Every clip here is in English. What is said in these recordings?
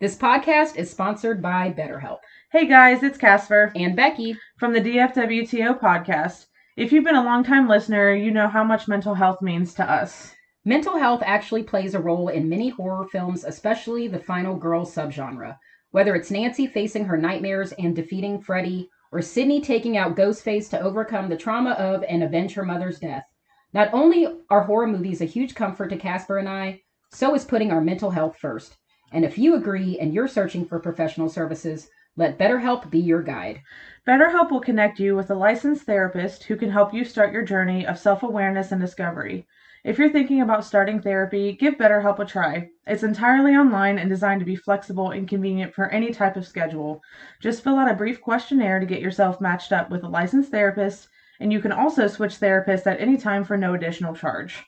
This podcast is sponsored by BetterHelp. Hey guys, it's Casper And Becky. from the DFWTO podcast. If you've been a longtime listener, you know how much mental health means to us. Mental health actually plays a role in many horror films, especially the final girl subgenre. Whether it's Nancy facing her nightmares and defeating Freddy, or Sydney taking out Ghostface to overcome the trauma of and avenge her mother's death. Not only are horror movies a huge comfort to Casper and I, so is putting our mental health first. And if you agree and you're searching for professional services, let BetterHelp be your guide. BetterHelp will connect you with a licensed therapist who can help you start your journey of self awareness and discovery. If you're thinking about starting therapy, give BetterHelp a try. It's entirely online and designed to be flexible and convenient for any type of schedule. Just fill out a brief questionnaire to get yourself matched up with a licensed therapist, and you can also switch therapists at any time for no additional charge.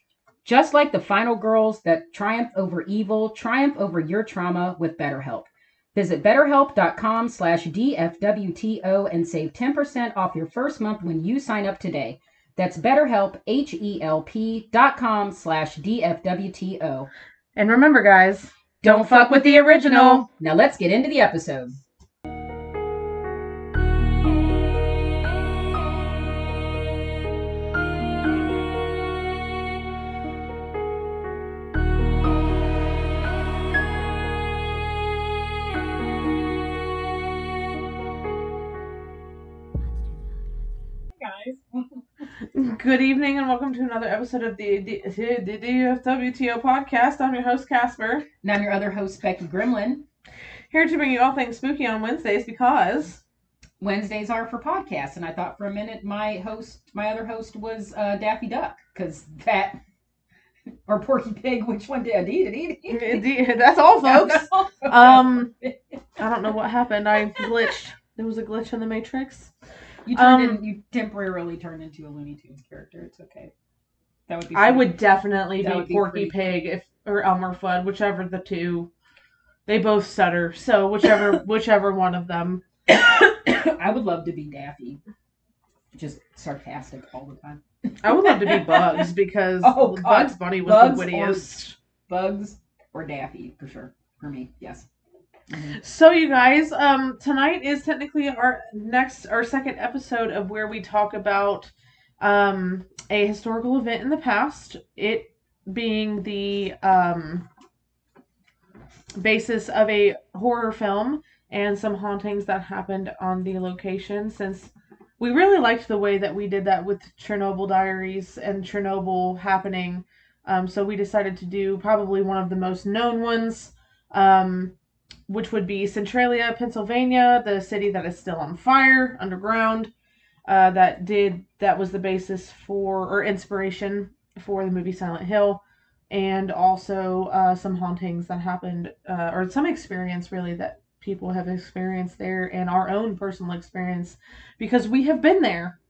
Just like the final girls that triumph over evil, triumph over your trauma with BetterHelp. Visit betterhelp.com slash DFWTO and save 10% off your first month when you sign up today. That's betterhelp, H-E-L-P dot com slash DFWTO. And remember, guys, Don't fuck with the original. Now let's get into the episode. Good evening and welcome to another episode of the, the, the DFWTO podcast. I'm your host, Casper, And I'm your other host, Becky Grimlin. here to bring you all things spooky on Wednesdays because Wednesdays are for podcasts, and I thought for a minute my host, my other host was uh, Daffy Duck, because that, or Porky Pig, which one did I need? it? that's all, folks. Um, I don't know what happened. I glitched. There was a glitch in the Matrix. You turned Um, in, you temporarily turned into a Looney Tunes character. It's okay. That would be. I would definitely That be would Porky pretty- Pig if or Elmer Fudd, whichever the two. They both stutter, so whichever whichever one of them. I would love to be Daffy. Just sarcastic all the time. I would love to be Bugs because Oh, Bugs Bunny was Bugs the or- wittiest. Bugs or Daffy for sure. For me, yes. Mhm. So you guys, um, tonight is technically our next, our second episode of where we talk about um, a historical event in the past. It being the um, basis of a horror film and some hauntings that happened on the location. Since we really liked the way that we did that with Chernobyl Diaries and Chernobyl happening, um, so we decided to do probably one of the most known ones. Um, which would be Centralia, Pennsylvania, the city that is still on fire underground. Uh, that did that was the basis for or inspiration for the movie Silent Hill, and also uh, some hauntings that happened uh, or some experience really that people have experienced there and our own personal experience because we have been there.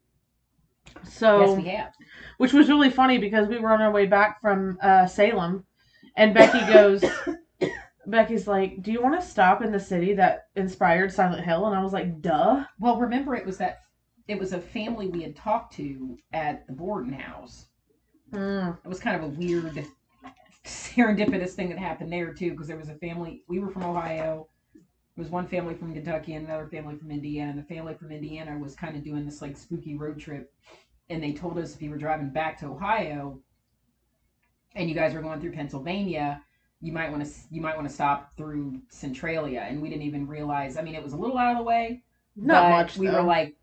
So yes, we have. which was really funny because we were on our way back from uh, Salem, and Becky goes, Becky's like, "Do you want to stop in the city that inspired Silent Hill?" And I was like, "Duh." Well, remember it was that it was a family we had talked to at the Borden house. Mm. It was kind of a weird serendipitous thing that happened there too, because there was a family. We were from Ohio. There was one family from Kentucky and another family from Indiana. And the family from Indiana was kind of doing this like spooky road trip, and they told us if you were driving back to Ohio, and you guys were going through Pennsylvania, you might want to you might want to stop through Centralia. And we didn't even realize. I mean, it was a little out of the way. Not much. We though. were like,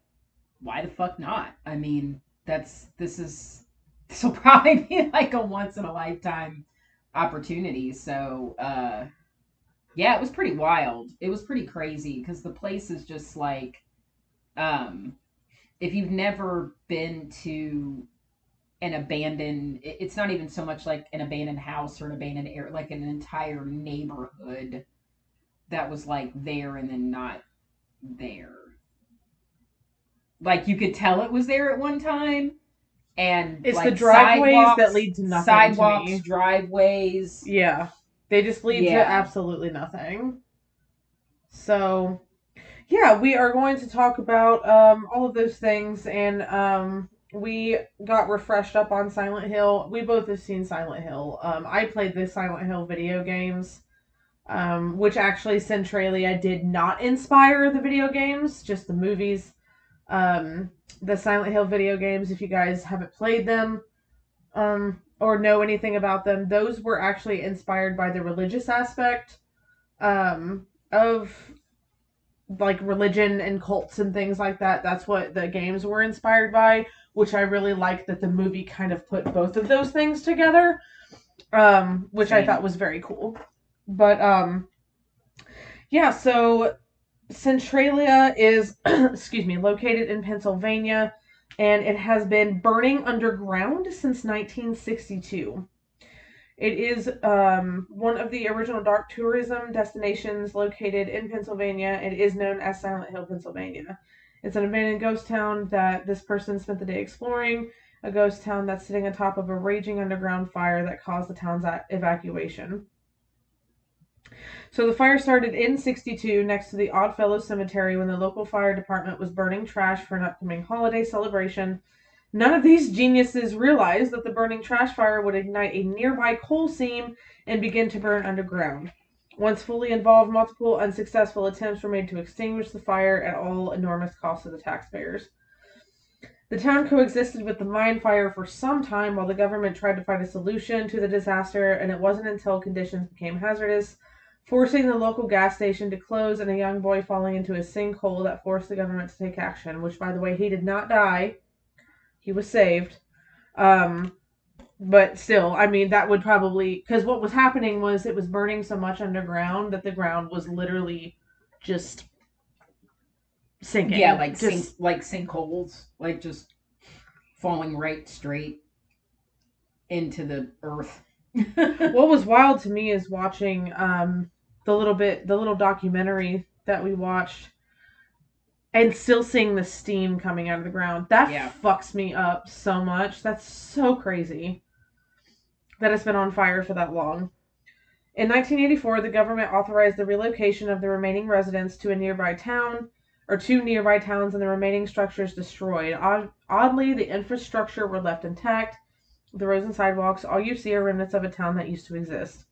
why the fuck not? I mean, that's this is this will probably be like a once in a lifetime opportunity. So, uh, yeah, it was pretty wild. It was pretty crazy because the place is just like, um, if you've never been to an abandoned it's not even so much like an abandoned house or an abandoned area, like an entire neighborhood that was like there and then not there. Like you could tell it was there at one time, and It's like, the driveways that lead to nothing to Sidewalks, me. driveways. Yeah. They just lead Yeah. to absolutely nothing. So, yeah, we are going to talk about um, all of those things, and um, we got refreshed up on Silent Hill. We both have seen Silent Hill. Um, I played the Silent Hill video games. um, which actually Centralia did not inspire the video games, just the movies. Um, the Silent Hill video games, if you guys haven't played them um, or know anything about them, those were actually inspired by the religious aspect um, of like religion and cults and things like that. That's what the games were inspired by, which I really like that the movie kind of put both of those things together, um, which I thought was very cool. But um, yeah, so Centralia is, excuse me, located in Pennsylvania, and it has been burning underground since 1962. It is um, one of the original dark tourism destinations located in Pennsylvania. It is known as Silent Hill, Pennsylvania. It's an abandoned ghost town that this person spent the day exploring, a ghost town that's sitting atop of a raging underground fire that caused the town's evacuation. So the fire started in 62 next to the Oddfellows Cemetery when the local fire department was burning trash for an upcoming holiday celebration. None of these geniuses realized that the burning trash fire would ignite a nearby coal seam and begin to burn underground. Once fully involved, multiple unsuccessful attempts were made to extinguish the fire at all enormous cost to the taxpayers. The town coexisted with the mine fire for some time while the government tried to find a solution to the disaster, and it wasn't until conditions became hazardous forcing the local gas station to close and a young boy falling into a sinkhole that forced the government to take action, which, by the way, he did not die. He was saved. Um, but still, I mean, that would probably. Because what was happening was it was burning so much underground that the ground was literally just sinking. Yeah, like just, sink, like sinkholes, like just falling right straight into the earth. what was wild to me is watching um the little bit the little documentary that we watched and still seeing the steam coming out of the ground that Yeah. fucks me up so much that's so crazy that it's been on fire for that long in 1984 the government authorized the relocation of the remaining residents to a nearby town or two nearby towns and the remaining structures destroyed Odd- oddly the infrastructure were left intact the roads and sidewalks, all you see are remnants of a town that used to exist.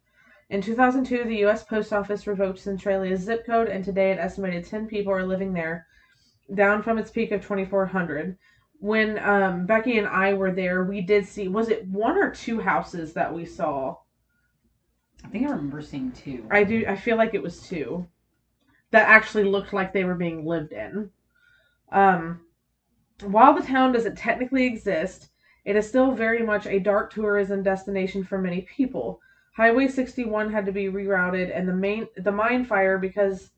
In 2002, the U.S. Post Office revoked Centralia's zip code, and today an estimated 10 people are living there, down from its peak of 2,400. When um, Becky and I were there, we did see, was it one or two houses that we saw? I think I remember seeing two. I do, I feel like it was two that actually looked like they were being lived in. Um, while the town doesn't technically exist, it is still very much a dark tourism destination for many people. Highway 61 had to be rerouted and the main the mine fire because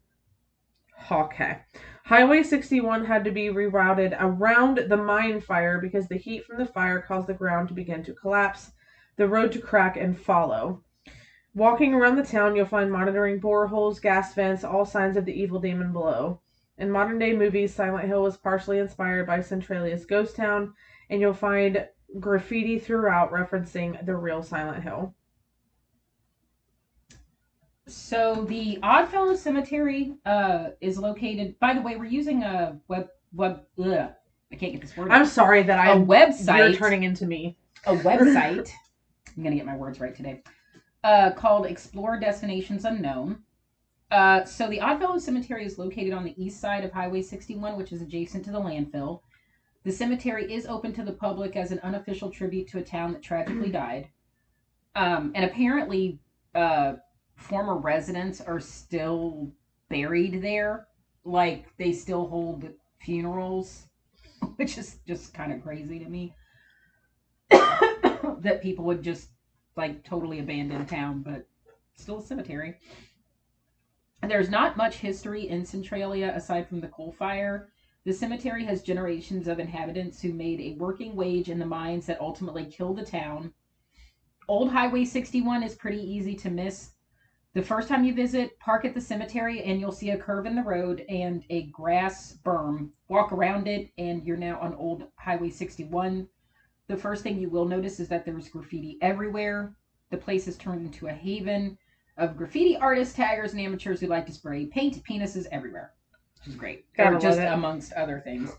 okay. Highway 61 had to be rerouted around the mine fire because the heat from the fire caused the ground to begin to collapse, the road to crack and follow. Walking around the town, you'll find monitoring boreholes, gas vents, all signs of the evil demon below. In modern day movies, Silent Hill was partially inspired by Centralia's ghost town, and you'll find graffiti throughout referencing the real Silent Hill. So the Oddfellow Cemetery uh, is located. By the way, we're using a web web. Ugh, I can't get this word. I'm sorry that a I'm website. you're turning into me. a website. I'm gonna get my words right today. Uh, called Explore Destinations Unknown. Uh, so the Oddfellow Cemetery is located on the east side of Highway 61, which is adjacent to the landfill. The cemetery is open to the public as an unofficial tribute to a town that tragically died. Um, and apparently, uh, former residents are still buried there. Like they still hold funerals, which is just kind of crazy to me. that people would just like totally abandon town, but still a cemetery. There's not much history in Centralia aside from the coal fire. The cemetery has generations of inhabitants who made a working wage in the mines that ultimately killed the town. Old Highway 61 is pretty easy to miss. The first time you visit, park at the cemetery and you'll see a curve in the road and a grass berm. Walk around it and you're now on Old Highway 61. The first thing you will notice is that there's graffiti everywhere. The place has turned into a haven of graffiti artists, taggers, and amateurs who like to spray paint penises everywhere, which is great. Gotta or just amongst other things.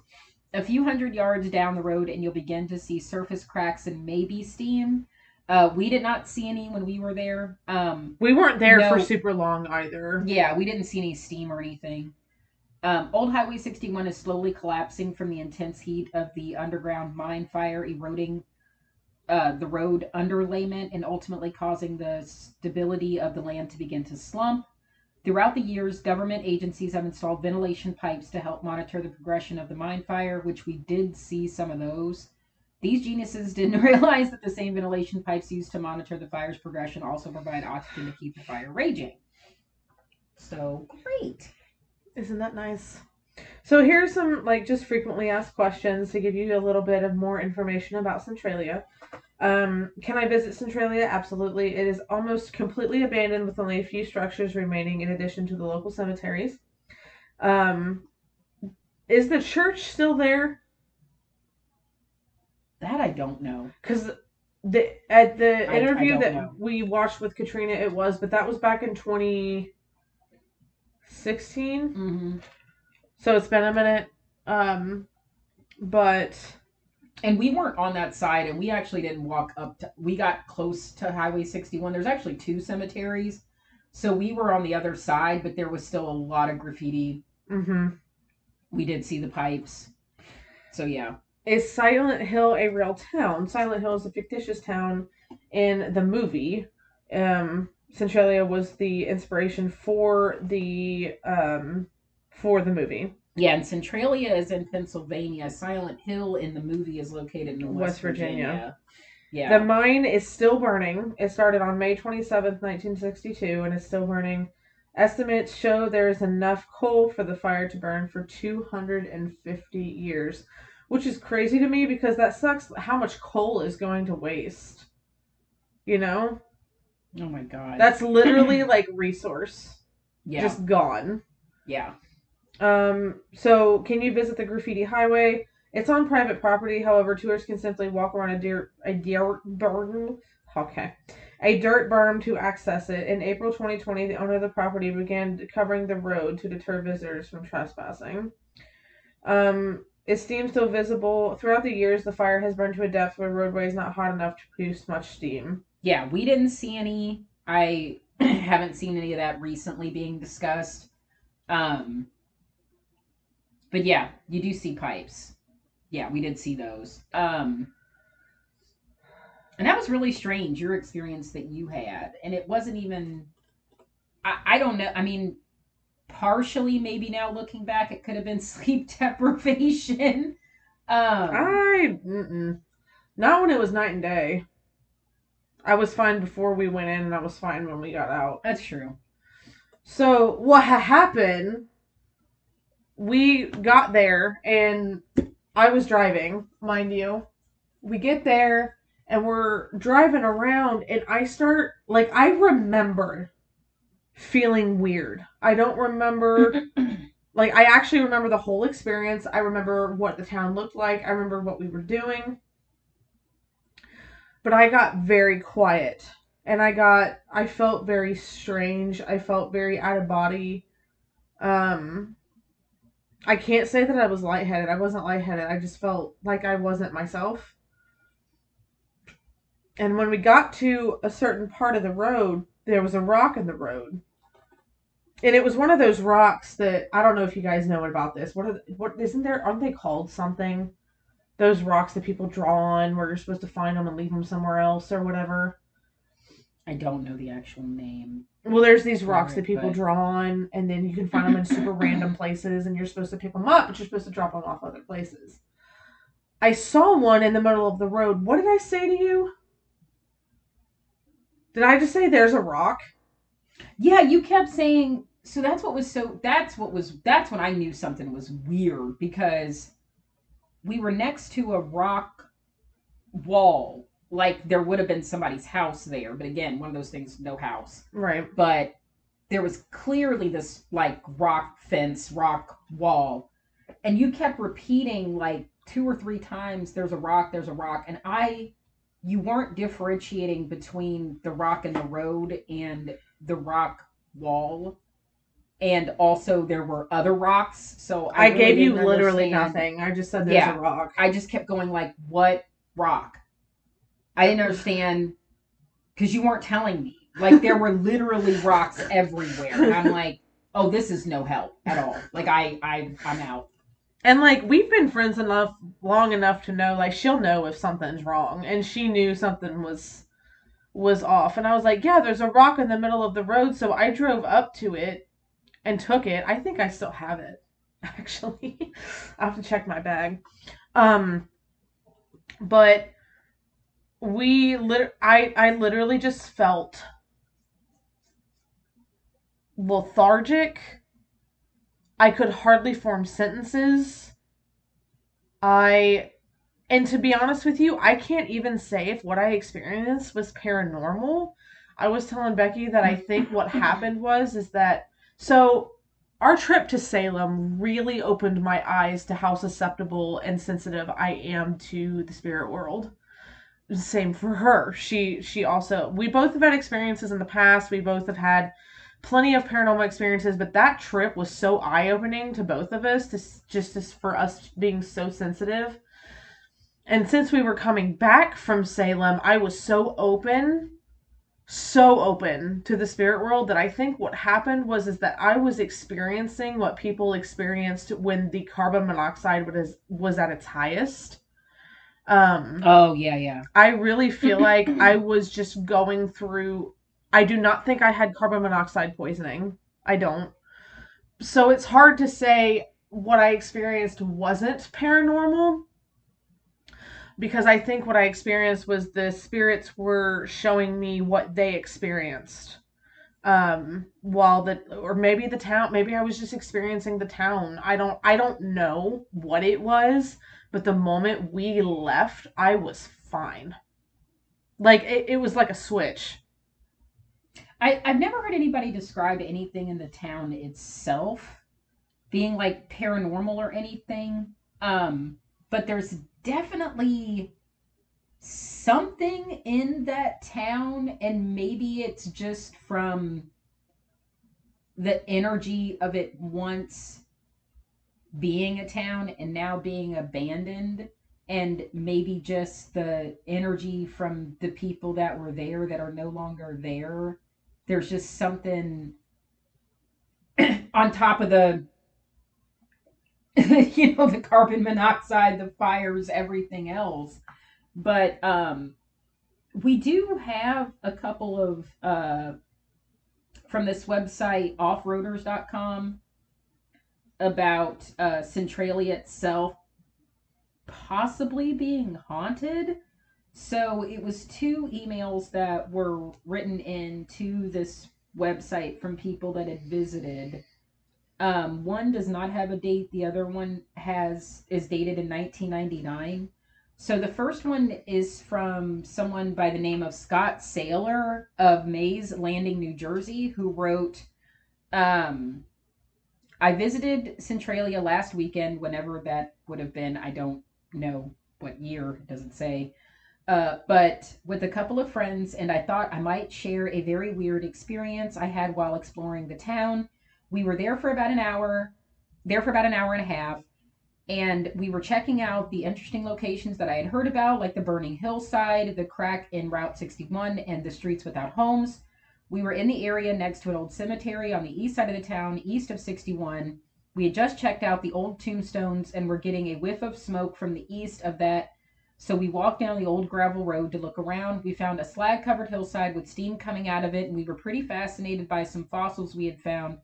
A few hundred yards down the road, and you'll begin to see surface cracks and maybe steam. Uh, we did not see any when we were there. Um, We weren't there No. for super long either. yeah, we didn't see any steam or anything. Um, Old Highway 61 is slowly collapsing from the intense heat of the underground mine fire, eroding uh, the road underlayment and ultimately causing the stability of the land to begin to slump. Throughout the years, government agencies have installed ventilation pipes to help monitor the progression of the mine fire, which we did see some of those. These geniuses didn't realize that the same ventilation pipes used to monitor the fire's progression also provide oxygen to keep the fire raging. So great. Isn't that nice? So here's some like just frequently asked questions to give you a little bit of more information about Centralia. Um, can I visit Centralia? Absolutely. It is almost completely abandoned with only a few structures remaining in addition to the local cemeteries. Um, is the church still there? That I don't know. Because the at the I- I interview don't that know. we watched with Katrina, it was, but that was back in 2016. Mm-hmm. So it's been a minute. Um, but And we weren't on that side, and we actually didn't walk up to. We got close to Highway 61. There's actually two cemeteries, so we were on the other side, but there was still a lot of graffiti. mhm. We did see the pipes, so yeah. Is Silent Hill a real town? Silent Hill is a fictitious town in the movie. Um, Centralia was the inspiration for the um, for the movie. Yeah, and Centralia is in Pennsylvania. Silent Hill in the movie is located in West, West Virginia. Virginia. Yeah. The mine is still burning. It started on May 27th, 1962, and is still burning. Estimates show there is enough coal for the fire to burn for 250 years, which is crazy to me because that sucks how much coal is going to waste. You know? oh my god. That's literally like resource yeah. just gone. yeah. Um, so can you visit the graffiti highway? It's on private property. However, tourists can simply walk around a dirt a dirt berm. Okay, a dirt berm to access it. In April 2020, the owner of the property began covering the road to deter visitors from trespassing. Um, is steam still visible? Throughout the years, the fire has burned to a depth where roadway is not hot enough to produce much steam. Yeah, we didn't see any. I haven't seen any of that recently being discussed. Um, but yeah, you do see pipes. Yeah, we did see those. Um, and that was really strange, your experience that you had. And it wasn't even, I, I don't know. I mean, partially, maybe now looking back, it could have been sleep deprivation. Um, I mm-mm. not when it was night and day. I was fine before we went in, and I was fine when we got out. that's true. So what ha- happened? We got there, and I was driving, mind you. We get there, and we're driving around, and I start like I remember feeling weird. I don't remember like I actually remember the whole experience. I remember what the town looked like. I remember what we were doing. But I got very quiet and I got I felt very strange. I felt very out of body. Um I can't say that I was lightheaded. I wasn't lightheaded. I just felt like I wasn't myself. And when we got to a certain part of the road, there was a rock in the road and it was one of those rocks that I don't know if you guys know about this. What are what isn't there? Aren't they called something? Those rocks that people draw on, where you're supposed to find them and leave them somewhere else or whatever. I don't know the actual name. Well, there's these rocks that people but- draw on, and then you can find them in super random places, and you're supposed to pick them up, but you're supposed to drop them off other places. I saw one in the middle of the road. What did I say to you? Did I just say there's a rock? Yeah, you kept saying so that's what was so that's what was that's when I knew something was weird because we were next to a rock wall like there would have been somebody's house there but again one of those things no house Right. but there was clearly this like rock fence rock wall and you kept repeating like two or three times there's a rock there's a rock and i you weren't differentiating between the rock and the road and the rock wall and also there were other rocks so i, I, really gave you literally understand- nothing. I just said there's Yeah. a rock. i just kept going like what rock i didn't understand because you weren't telling me. Like there were literally rocks everywhere. And I'm like, oh, this is no help at all. Like I, I, I'm out. And like we've been friends enough long enough to know like she'll know if something's wrong and she knew something was was off and I was like, "Yeah, there's a rock in the middle of the road." So I drove up to it and took it. I think I still have it actually. I have to check my bag. Um but we lit I I literally just felt lethargic. I could hardly form sentences. I and to be honest with you, I can't even say if what I experienced was paranormal. I was telling Becky that I think what happened was is that so our trip to Salem really opened my eyes to how susceptible and sensitive I am to the spirit world. Same for her. She she also we both have had experiences in the past. We both have had plenty of paranormal experiences, but that trip was so eye-opening to both of us to just as for us being so sensitive. And since we were coming back from Salem, I was so open so open to the spirit world that I think what happened was is that I was experiencing what people experienced when the carbon monoxide was was at its highest. Um Oh yeah, yeah. I really feel like I was just going through I do not think I had carbon monoxide poisoning. I don't. So it's hard to say what I experienced wasn't paranormal because I think what I experienced was the spirits were showing me what they experienced. Um, while the or maybe the town, maybe I was just experiencing the town. I don't I don't know what it was, but the moment we left, I was fine. Like it, it was like a switch. I, I've never heard anybody describe anything in the town itself being like paranormal or anything. Um, but there's definitely something in that town, and maybe it's just from the energy of it once being a town and now being abandoned and maybe just the energy from the people that were there that are no longer there there's just something on top of the you know the carbon monoxide the fires everything else. But um we do have a couple of uh from this website offroaders.com about uh centralia itself possibly being haunted so it was two emails that were written in to this website from people that had visited um, one does not have a date. The other one has is dated in 1999. So the first one is from someone by the name of Scott Sailor of Mays Landing, New Jersey, who wrote, um, "I visited Centralia last weekend, whenever that would have been. I don't know what year. It doesn't say." Uh, but with a couple of friends, and I thought I might share a very weird experience I had while exploring the town we were there for about an hour, there for about an hour and a half, and we were checking out the interesting locations that I had heard about, like the burning hillside, the crack in Route 61, and the streets without homes. We were in the area next to an old cemetery on the east side of the town, east of 61. We had just checked out the old tombstones and were getting a whiff of smoke from the east of that. So we walked down the old gravel road to look around. We found a slag covered hillside with steam coming out of it, and we were pretty fascinated by some fossils we had found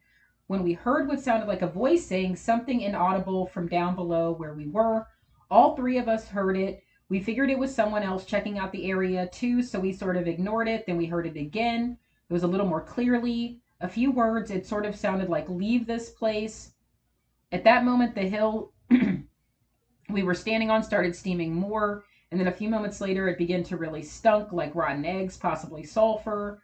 when we heard what sounded like a voice saying something inaudible from down below where we were. All three of us heard it. We figured it was someone else checking out the area too, so we sort of ignored it. Then we heard it again. It was a little more clearly. A few words. It sort of sounded like, leave this place. At that moment, the hill we were standing on started steaming more. And then a few moments later, it began to really stunk like rotten eggs, possibly sulfur.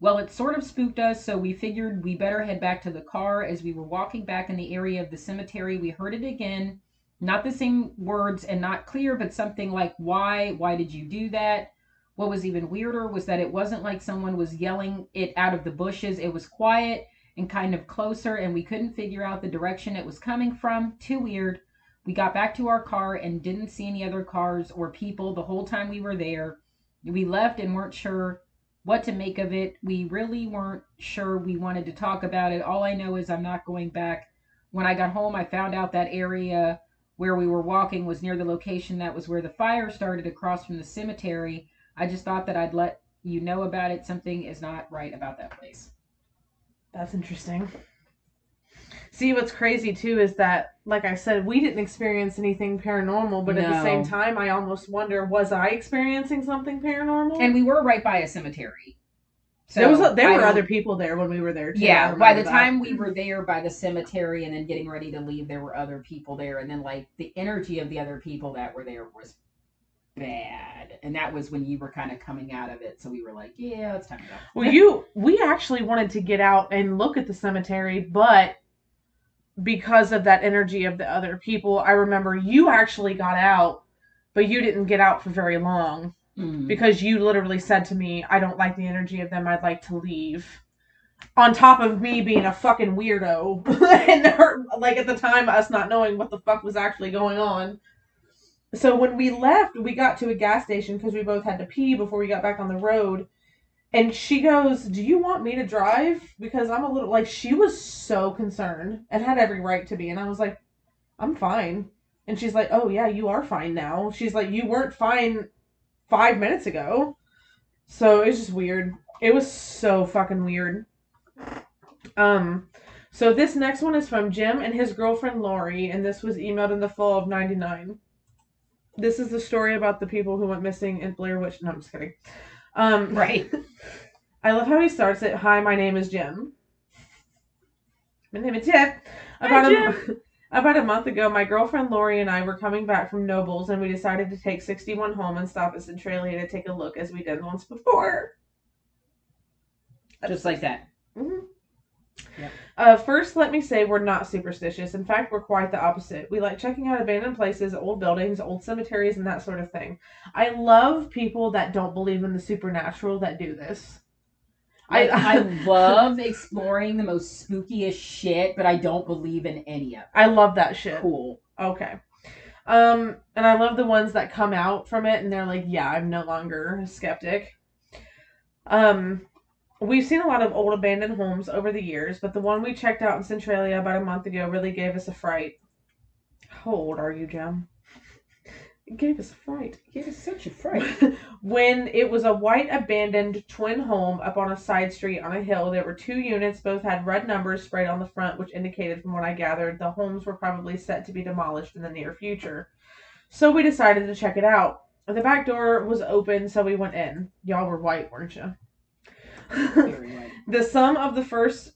Well, it sort of spooked us, so we figured we better head back to the car. As we were walking back in the area of the cemetery, we heard it again. Not the same words and not clear, but something like, Why? Why did you do that? What was even weirder was that it wasn't like someone was yelling it out of the bushes. It was quiet and kind of closer, and we couldn't figure out the direction it was coming from. Too weird. We got back to our car and didn't see any other cars or people the whole time we were there. We left and weren't sure what to make of it. We really weren't sure we wanted to talk about it. All I know is I'm not going back. When I got home, I found out that area where we were walking was near the location that was where the fire started across from the cemetery. I just thought that I'd let you know about it. Something is not right about that place. That's interesting. See, what's crazy too is that, like I said, we didn't experience anything paranormal, but at the same time, I almost wonder, was I experiencing something paranormal? And we were right by a cemetery. So there was a, there I were don't- other people there when we were there too. I Yeah, by the that. time we were there by the cemetery and then getting ready to leave, there were other people there, and then like the energy of the other people that were there was bad, and that was when you were kind of coming out of it. So we were like, yeah, it's time to go. Well, you we actually wanted to get out and look at the cemetery, but because of that energy of the other people, I remember you actually got out, but you didn't get out for very long Mm. because you literally said to me, "I don't like the energy of them. I'd like to leave." On top of me being a fucking weirdo, and her, like at the time, us not knowing what the fuck was actually going on. So when we left, we got to a gas station because we both had to pee before we got back on the road. And she goes, Do you want me to drive? Because I'm a little like, she was so concerned and had every right to be. And I was like, I'm fine. And she's like, Oh, yeah, you are fine now. She's like, You weren't fine five minutes ago. So it was just weird. It was so fucking weird. Um, so this next one is from Jim and his girlfriend Lori, and this was emailed in the fall of '99. This is the story about the people who went missing in Blair Witch. No, I'm just kidding. Um, Right. I love how he starts it. Hi, my name is Jim. My name is Jim. About a, about a month ago, my girlfriend Lori and I were coming back from Knoebels, and we decided to take 61 home and stop at Centralia to take a look, as we did once before. Just like that. Mhm. Yep. Uh, first, let me say we're not superstitious. In fact, we're quite the opposite. We like checking out abandoned places, old buildings, old cemeteries, and that sort of thing. I love people that don't believe in the supernatural that do this. I, I love exploring the most spookiest shit, but I don't believe in any of it. I love that shit. Cool. Okay. Um, and I love the ones that come out from it and they're like, yeah, I'm no longer a skeptic. Um, we've seen a lot of old abandoned homes over the years, but the one we checked out in Centralia about a month ago really gave us a fright. How old are you, Jim? It gave us a fright. It is such a fright. when it was a white abandoned twin home up on a side street on a hill. There were two units, both had red numbers sprayed on the front, which indicated, from what I gathered, the homes were probably set to be demolished in the near future. So we decided to check it out. The back door was open, so we went in. Y'all were white, weren't you? The sum of the first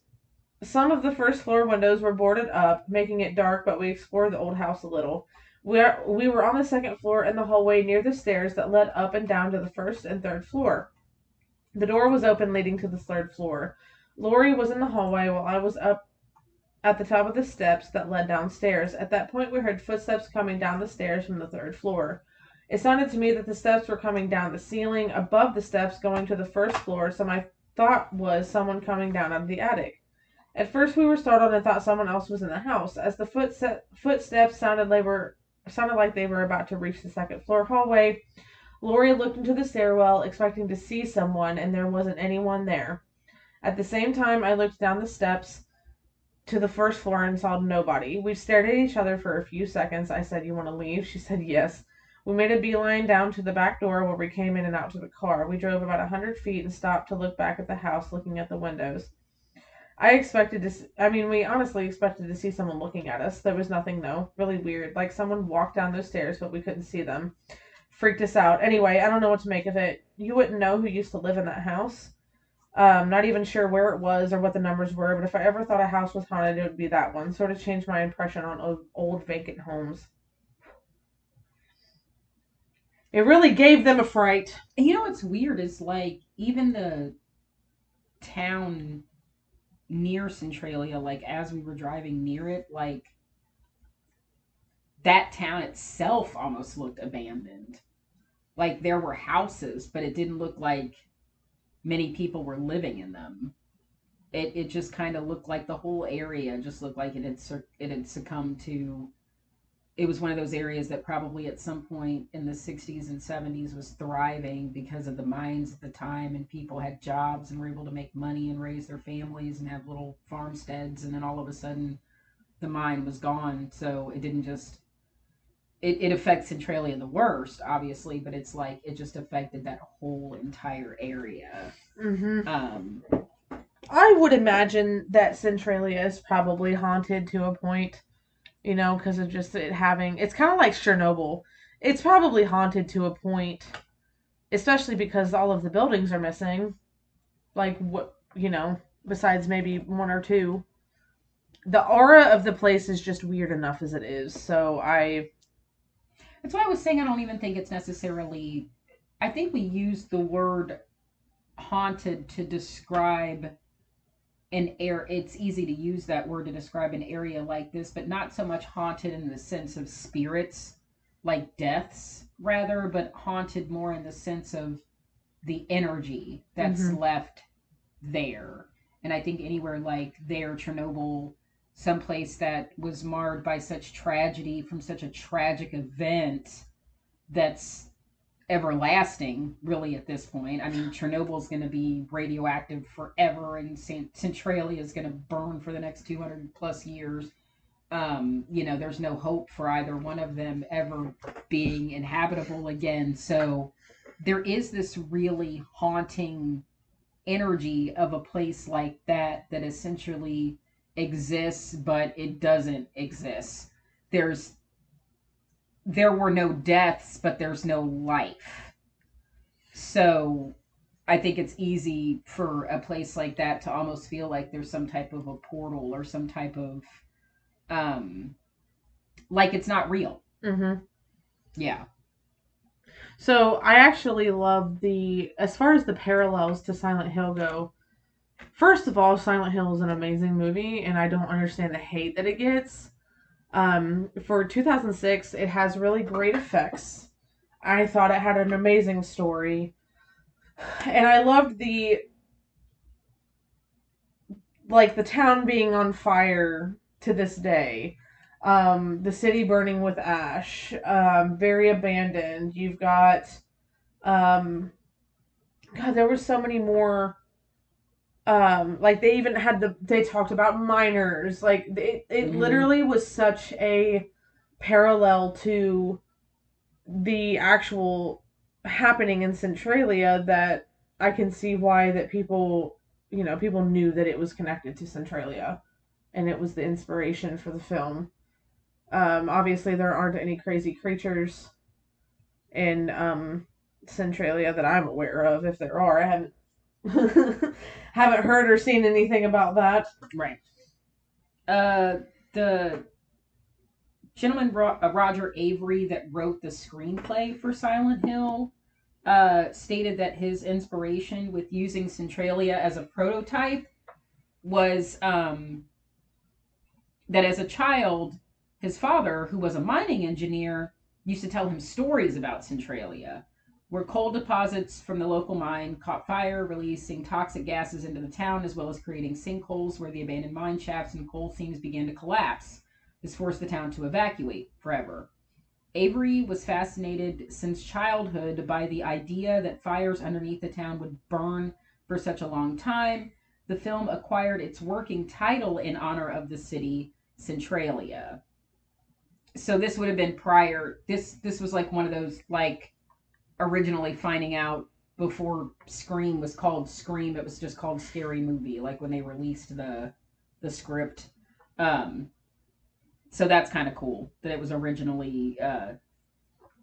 some of the first floor windows were boarded up, making it dark, but we explored the old house a little. We are, we were on the second floor in the hallway near the stairs that led up and down to the first and third floor. The door was open leading to the third floor. Lori was in the hallway while I was up at the top of the steps that led downstairs. At that point, we heard footsteps coming down the stairs from the third floor. It sounded to me that the steps were coming down the ceiling above the steps going to the first floor, so my thought was someone coming down out of the attic. At first, we were startled and thought someone else was in the house. As the footse- footsteps sounded, were sounded like they were about to reach the second floor hallway. Lori looked into the stairwell, expecting to see someone, and there wasn't anyone there. At the same time, I looked down the steps to the first floor and saw nobody. We stared at each other for a few seconds. I said, You want to leave? She said, Yes. We made a beeline down to the back door where we came in and out to the car. We drove about a hundred feet and stopped to look back at the house, looking at the windows. I expected to—I mean, we honestly expected to see someone looking at us. There was nothing though. Really weird. Like someone walked down those stairs, but we couldn't see them. Freaked us out. Anyway, I don't know what to make of it. You wouldn't know who used to live in that house. Um, not even sure where it was or what the numbers were, but if I ever thought a house was haunted, it would be that one. Sort of changed my impression on old, old vacant homes. It really gave them a fright. You know what's weird is like even the town near Centralia, like as we were driving near it, like that town itself almost looked abandoned. Like there were houses, but it didn't look like many people were living in them. It it just kind of looked like the whole area just looked like it had it had succumbed to it was one of those areas that probably at some point in the 60s and 70s was thriving because of the mines at the time and people had jobs and were able to make money and raise their families and have little farmsteads and then all of a sudden the mine was gone so it didn't just it, it affects centralia the worst obviously but it's like it just affected that whole entire area Mm-hmm. um I would imagine that Centralia is probably haunted to a point, you know, because of just it having. It's kind of like Chernobyl. It's probably haunted to a point, especially because all of the buildings are missing. Like what you know, besides maybe one or two. The aura of the place is just weird enough as it is. So I. That's why I was saying I don't even think it's necessarily. I think we use the word haunted to describe an air. It's easy to use that word to describe an area like this, but not so much haunted in the sense of spirits, like deaths, rather, but haunted more in the sense of the energy that's Mhm. left there. And I think anywhere like there, Chernobyl, someplace that was marred by such tragedy from such a tragic event that's everlasting really at this point. I mean chernobyl's going to be radioactive forever and Cent- centralia is going to burn for the next 200 plus years. Um you know there's no hope for either one of them ever being inhabitable again. So there is this really haunting energy of a place like that that essentially exists but it doesn't exist. There's there were no deaths but there's no life so i think it's easy for a place like that to almost feel like there's some type of a portal or some type of um like it's not real Mm-hmm. yeah So I actually love the as far as the parallels to Silent Hill go. First of all, Silent Hill is an amazing movie, and I don't understand the hate that it gets. Um, for 2006, it has really great effects. I thought it had an amazing story, and I loved the like the town being on fire to this day. Um the city burning with ash. Um very abandoned. You've got um god there were so many more um like they even had the they talked about miners like it, it Mhm. literally was such a parallel to the actual happening in centralia that i can see why that people you know people knew that it was connected to centralia and it was the inspiration for the film um, obviously, there aren't any crazy creatures in um, Centralia that I'm aware of. If there are, I haven't haven't heard or seen anything about that. Right. Uh, the gentleman uh, Roger Avary that wrote the screenplay for Silent Hill uh, stated that his inspiration with using Centralia as a prototype was um, that as a child, his father, who was a mining engineer, used to tell him stories about Centralia, where coal deposits from the local mine caught fire, releasing toxic gases into the town, as well as creating sinkholes where the abandoned mine shafts and coal seams began to collapse. This forced the town to evacuate forever. Avary was fascinated since childhood by the idea that fires underneath the town would burn for such a long time. The film acquired its working title in honor of the city, Centralia. So this would have been prior. This this was like one of those like originally finding out before Scream was called Scream. It was just called Scary Movie. Like when they released the the script. Um, so that's kind of cool that it was originally uh,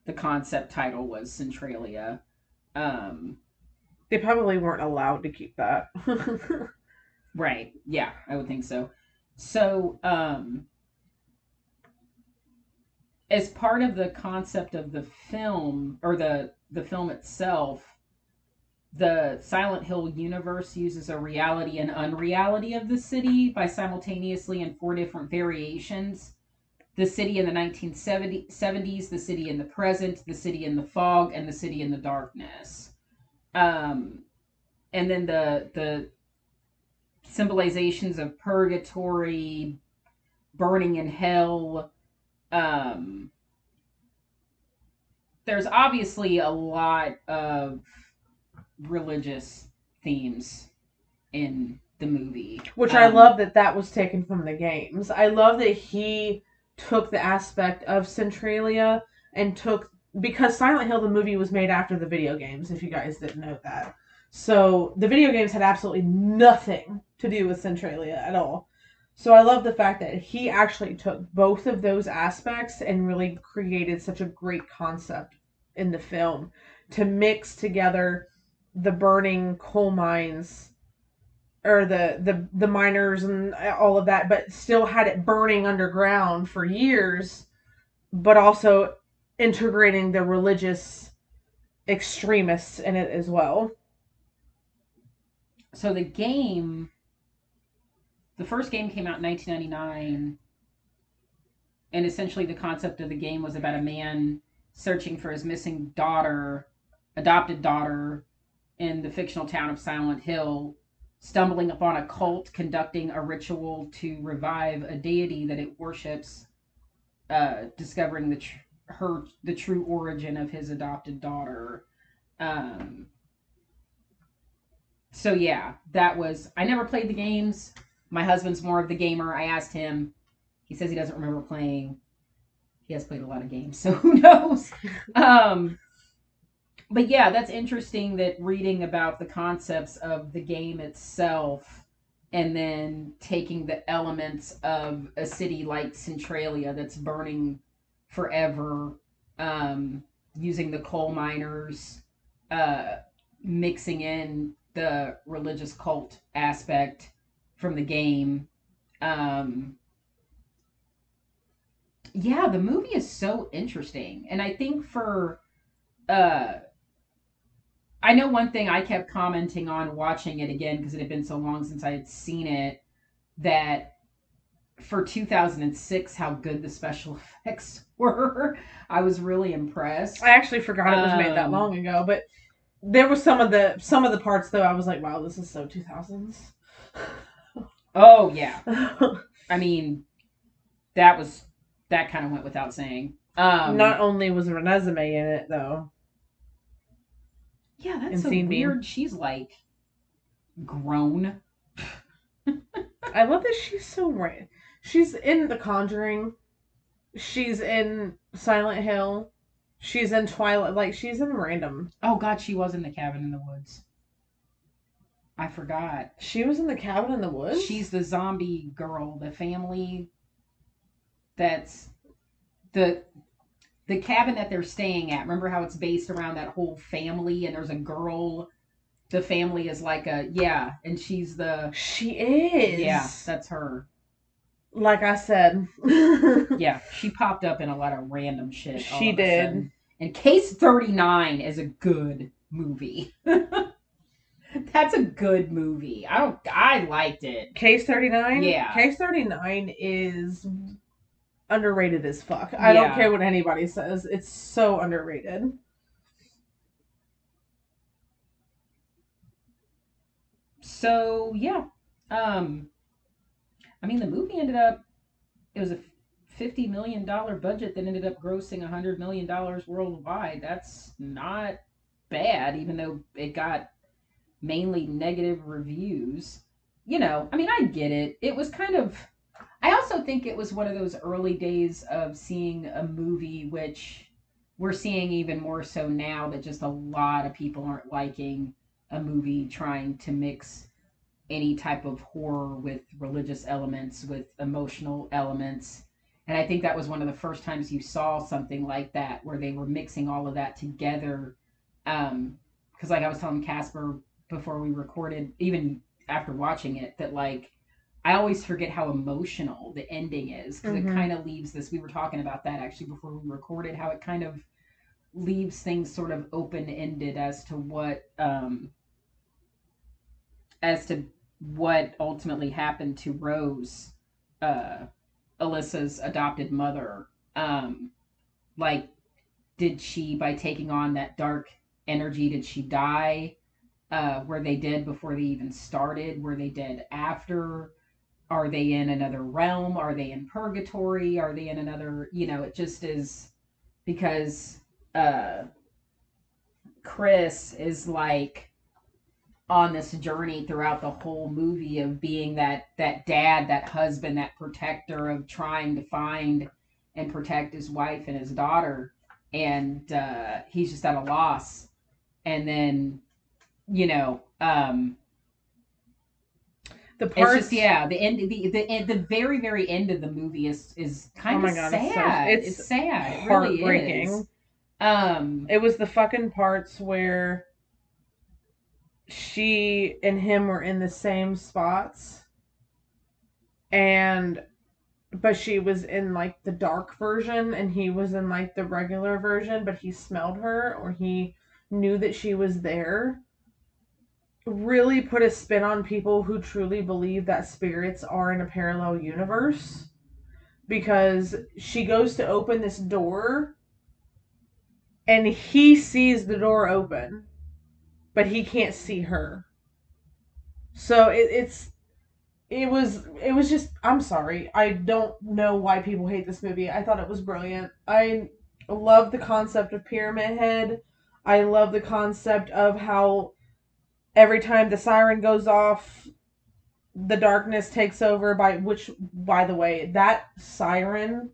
the concept title was Centralia. Um, They probably weren't allowed to keep that. Right. Yeah, I would think so. So, um, as part of the concept of the film or the the film itself, the Silent Hill universe uses a reality and unreality of the city by simultaneously in four different variations. The city in the 1970s, the city in the present, the city in the fog, and the city in the darkness. Um, and then the the symbolizations of purgatory, burning in hell, um there's obviously a lot of religious themes in the movie Which I Um, love that that was taken from the games. I love that he took the aspect of Centralia and took because Silent Hill the movie was made after the video games. If you guys didn't know that, so the video games had absolutely nothing to do with Centralia at all. So I love the fact that he actually took both of those aspects and really created such a great concept in the film to mix together the burning coal mines or the the the miners and all of that but still had it burning underground for years but also integrating the religious extremists in it as well. So the game the first game came out in 1999 and essentially the concept of the game was about a man searching for his missing daughter adopted daughter in the fictional town of silent hill stumbling upon a cult conducting a ritual to revive a deity that it worships uh, discovering the tr- her the true origin of his adopted daughter um, so yeah, that was. I never played the games. My husband's more of the gamer. I asked him. He says he doesn't remember playing. He has played a lot of games, so who knows? um, but yeah, that's interesting that reading about the concepts of the game itself and then taking the elements of a city like Centralia that's burning forever, um, using the coal miners, uh, mixing in the religious cult aspect from the game. Um, yeah, the movie is so interesting. And I think for uh I know one thing I kept commenting on watching it again because it had been so long since I had seen it that for 2006 how good the special effects were. I was really impressed. i actually forgot it was made that Um, long ago but there was some of the some of the parts though i was like wow this is so 2000s Oh yeah. I mean that was that kind of went without saying. Um not only was renesmee in it though Yeah, that's so Sean Bean. weird. She's like grown. I love that she's so right. She's in The Conjuring. She's in Silent Hill. She's in Twilight. Like she's in random. Oh god, she was in the cabin in the woods. I forgot. She was in The Cabin in the Woods. She's the zombie girl, the family that's the the cabin that they're staying at. Remember how it's based around that whole family and there's a girl the family is like a yeah, and she's the She is. yeah, that's her. Like I said. Yeah, she popped up in a lot of random shit. She did. And Case 39 is a good movie. That's a good movie. I don't I liked it. Case thirty nine. Yeah. Case thirty nine is underrated as fuck. I don't care what anybody says. It's so underrated. So, yeah. Um I mean the movie ended up it was a 50 million dollar budget that ended up grossing 100 million dollars worldwide. That's not bad even though it got mainly negative reviews. You know, I mean I get it. It was kind of I also think it was one of those early days of seeing a movie which we're seeing even more so now that just a lot of people aren't liking a movie trying to mix any type of horror with religious elements, with emotional elements. And I think that was one of the first times you saw something like that where they were mixing all of that together. Um, because like I was telling Casper before we recorded, even after watching it, that like I always forget how emotional the ending is because Mhm. it kind of leaves this. We were talking about that actually before we recorded, how it kind of leaves things sort of open ended as to what um as to what ultimately happened to Rose, uh, Alyssa's adopted mother. Um, like, did she, by taking on that dark energy, did she die? Uh, were they dead before they even started? Were they dead after? are they in another realm? Are they in purgatory? Are they in another, you know, it just is because uh Chris is like on this journey throughout the whole movie of being that that dad, that husband, that protector of trying to find and protect his wife and his daughter and uh he's just at a loss and then you know um The parts, just yeah the end the the, the very very end of the movie is is kind Oh of God, it's so- sad it's it's, sad it really heartbreaking. um It was the fucking parts where she and him were in the same spots. And but she was in like the dark version and he was in like the regular version, but he smelled her or he knew that she was there. Really put a spin on people who truly believe that spirits are in a parallel universe. Because she goes to open this door and he sees the door open, but he can't see her. So it, it's it was it was just I'm sorry. I don't know why people hate this movie. I thought it was brilliant. I love the concept of Pyramid Head. I love the concept of how every time the siren goes off the darkness takes over by which by the way, that siren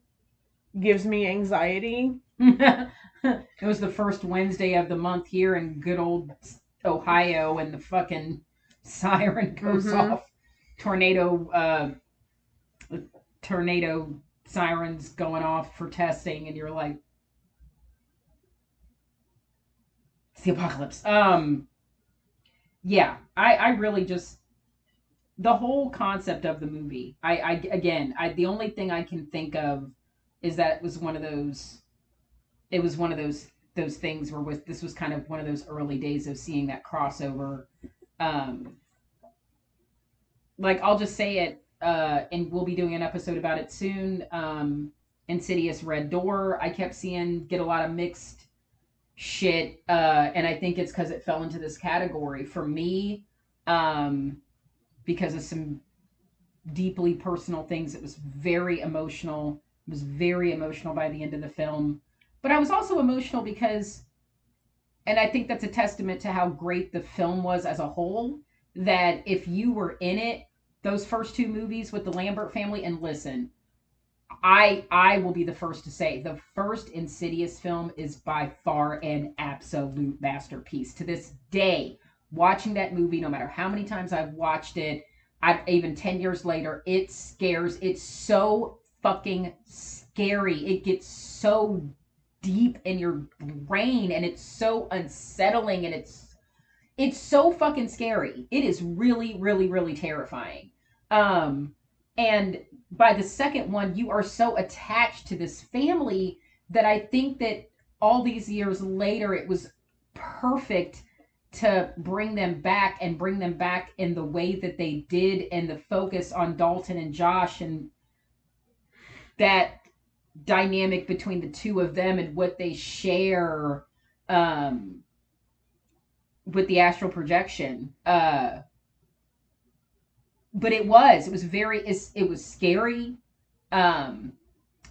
gives me anxiety. it was the first Wednesday of the month here in good old Ohio, and the fucking siren goes Mhm. off. Tornado, uh, tornado sirens going off for testing, and you're like, it's the apocalypse. Um, yeah, I, I really just the whole concept of the movie. I, I again, I the only thing I can think of is that it was one of those it was one of those those things where with this was kind of one of those early days of seeing that crossover um like i'll just say it uh and we'll be doing an episode about it soon um insidious red door i kept seeing get a lot of mixed shit uh and i think it's because it fell into this category for me um because of some deeply personal things it was very emotional it was very emotional by the end of the film but I was also emotional because, and I think that's a testament to how great the film was as a whole. That if you were in it, those first two movies with the Lambert family, and listen, I I will be the first to say the first Insidious film is by far an absolute masterpiece. To this day, watching that movie, no matter how many times I've watched it, I even ten years later, it scares. It's so fucking scary. It gets so deep in your brain and it's so unsettling and it's it's so fucking scary. It is really really really terrifying. Um and by the second one you are so attached to this family that I think that all these years later it was perfect to bring them back and bring them back in the way that they did and the focus on Dalton and Josh and that dynamic between the two of them and what they share um with the astral projection. Uh but it was it was very it was scary. Um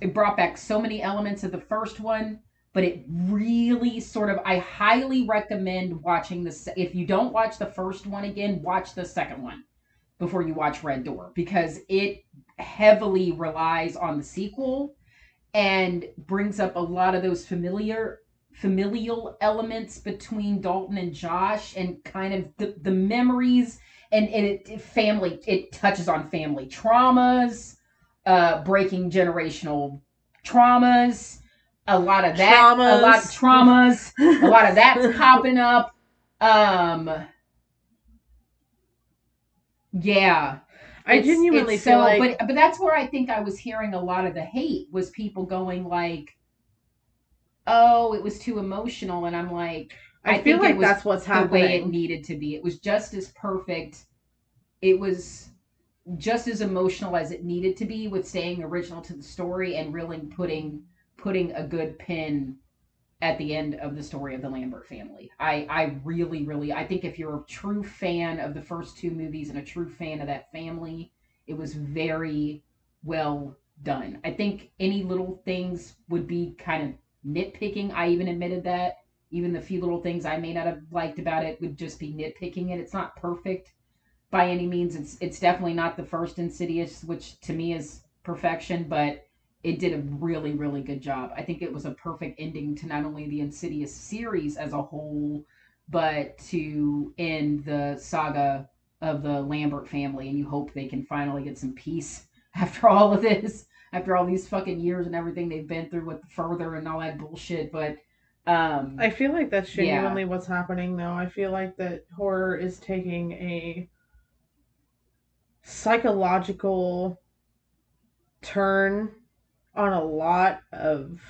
it brought back so many elements of the first one but it really sort of i highly recommend watching this if you don't watch the first one again watch the second one before you watch red door because it heavily relies on the sequel and brings up a lot of those familiar familial elements between Dalton and Josh and kind of the, the memories and, and it, family it touches on family traumas uh breaking generational traumas a lot of that a lot of traumas a lot of that's popping up. Um yeah. I it's- genuinely it's feel so, like but but that's where I think I was hearing a lot of the hate was people going like, "Oh, it was too emotional," and I'm like, I, I feel like that's what's the way it needed to be. It was just as perfect. It was just as emotional as it needed to be with staying original to the story and really putting putting a good pin at the end of the story of the Lambert family. I I really really I think if you're a true fan of the first two movies and a true fan of that family, It was very well done. I think any little things would be kind of nitpicking. I even admitted that. Even the few little things I may not have liked about it would just be nitpicking it. It's not perfect by any means. It's it's definitely not the first Insidious, which to me is perfection, but it did a really really good job. I think it was a perfect ending to not only the Insidious series as a whole, but to end the saga of the Lambert family. And you hope they can finally get some peace after all of this, after all these fucking years and everything they've been through with the further and all that bullshit. But um I feel like that's genuinely yeah. what's happening though. I feel like that horror is taking a psychological turn on a lot of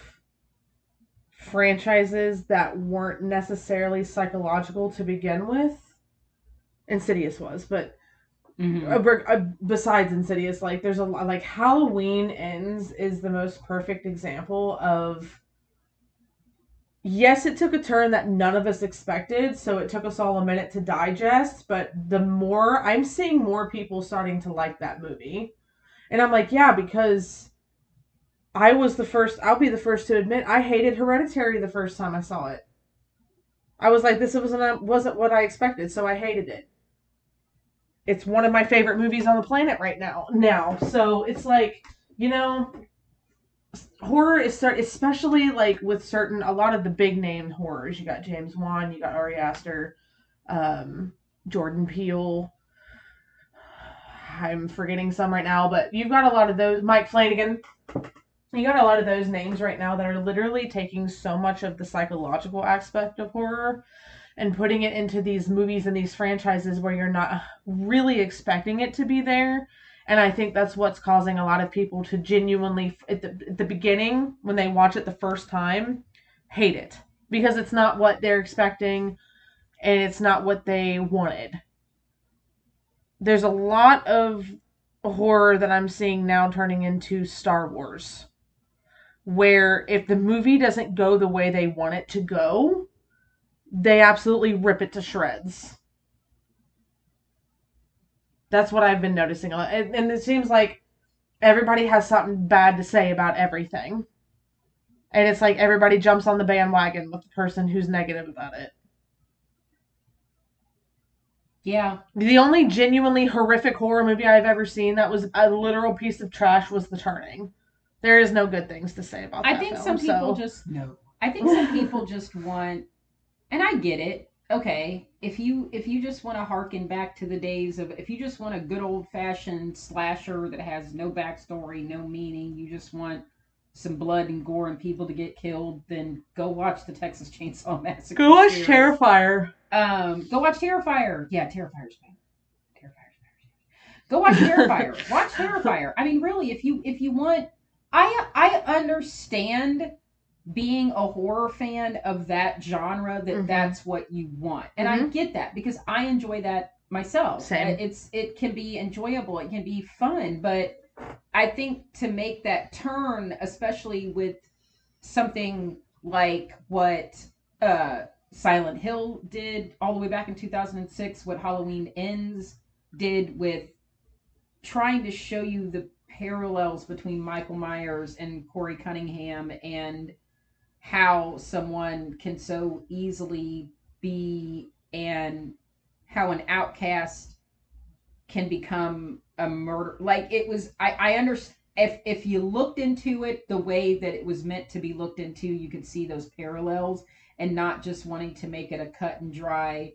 franchises that weren't necessarily psychological to begin with. Insidious was, but mm-hmm. besides Insidious, like there's a lot like Halloween Ends is the most perfect example of. Yes, it took a turn that none of us expected, so it took us all a minute to digest. But the more I'm seeing more people starting to like that movie, and I'm like, yeah, because I was the first, I'll be the first to admit, I hated Hereditary the first time I saw it. I was like, this wasn't, wasn't what I expected, so I hated it. It's one of my favorite movies on the planet right now. Now, so it's like, you know, horror is start, especially like with certain, a lot of the big name horrors. You got James Wan, you got Ari Aster, um, Jordan Peele. I'm forgetting some right now, but you've got a lot of those. Mike Flanagan you got a lot of those names right now that are literally taking so much of the psychological aspect of horror and putting it into these movies and these franchises where you're not really expecting it to be there. And I think that's what's causing a lot of people to genuinely, at the, at the beginning, when they watch it the first time, hate it because it's not what they're expecting and it's not what they wanted. There's a lot of horror that I'm seeing now turning into Star Wars where if the movie doesn't go the way they want it to go, they absolutely rip it to shreds. That's what I've been noticing. a And, and it seems like everybody has something bad to say about everything. And it's like everybody jumps on the bandwagon with the person who's negative about it. Yeah. The only genuinely horrific horror movie I've ever seen that was a literal piece of trash was The Turning. There is no good things to say about. I think film, some people so. just no. I think some people just want, and I get it. Okay, if you if you just want to harken back to the days of if you just want a good old fashioned slasher that has no backstory, no meaning, you just want some blood and gore and people to get killed, then go watch the Texas Chainsaw Massacre. Go watch series. Terrifier. Um, go watch Terrifier. Yeah, Terrifier's fine. Terrifier's better. Go watch Terrifier. watch Terrifier. I mean, really, if you if you want I I understand being a horror fan of that genre that mm-hmm. that's what you want. And mm-hmm. I get that because I enjoy that myself. Same. It's it can be enjoyable, it can be fun, but I think to make that turn, especially with something like what uh Silent Hill did all the way back in 2006, what Halloween Ends did with trying to show you the parallels between Michael Myers and Corey Cunningham and how someone can so easily be and how an outcast can become a murder like it was i i understand if if you looked into it the way that it was meant to be looked into you could see those parallels and not just wanting to make it a cut and dry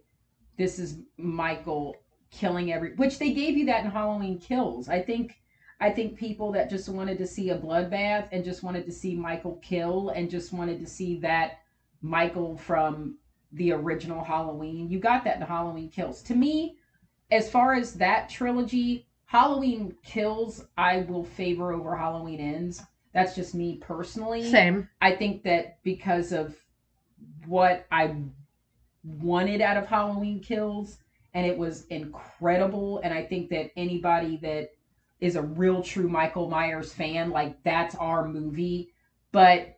this is michael killing every which they gave you that in halloween kills. I think I think people that just wanted to see a bloodbath and just wanted to see Michael kill and just wanted to see that Michael from the original Halloween. You got that in Halloween Kills. To me, as far as that trilogy, Halloween Kills I will favor over Halloween Ends. That's just me personally. Same. I think that because of what I wanted out of Halloween Kills and it was incredible and I think that anybody that is a real true Michael Myers fan. Like that's our movie. But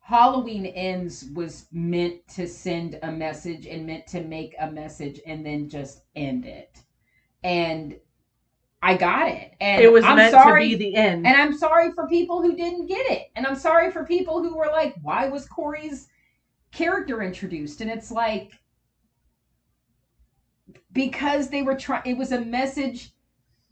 Halloween Ends was meant to send a message and meant to make a message and then just end it. And I got it. And it was I'm meant sorry, to be the end. and I'm sorry for people who didn't get it. And I'm sorry for people who were like, why was Corey's character introduced? And it's like, because they were trying, it was a message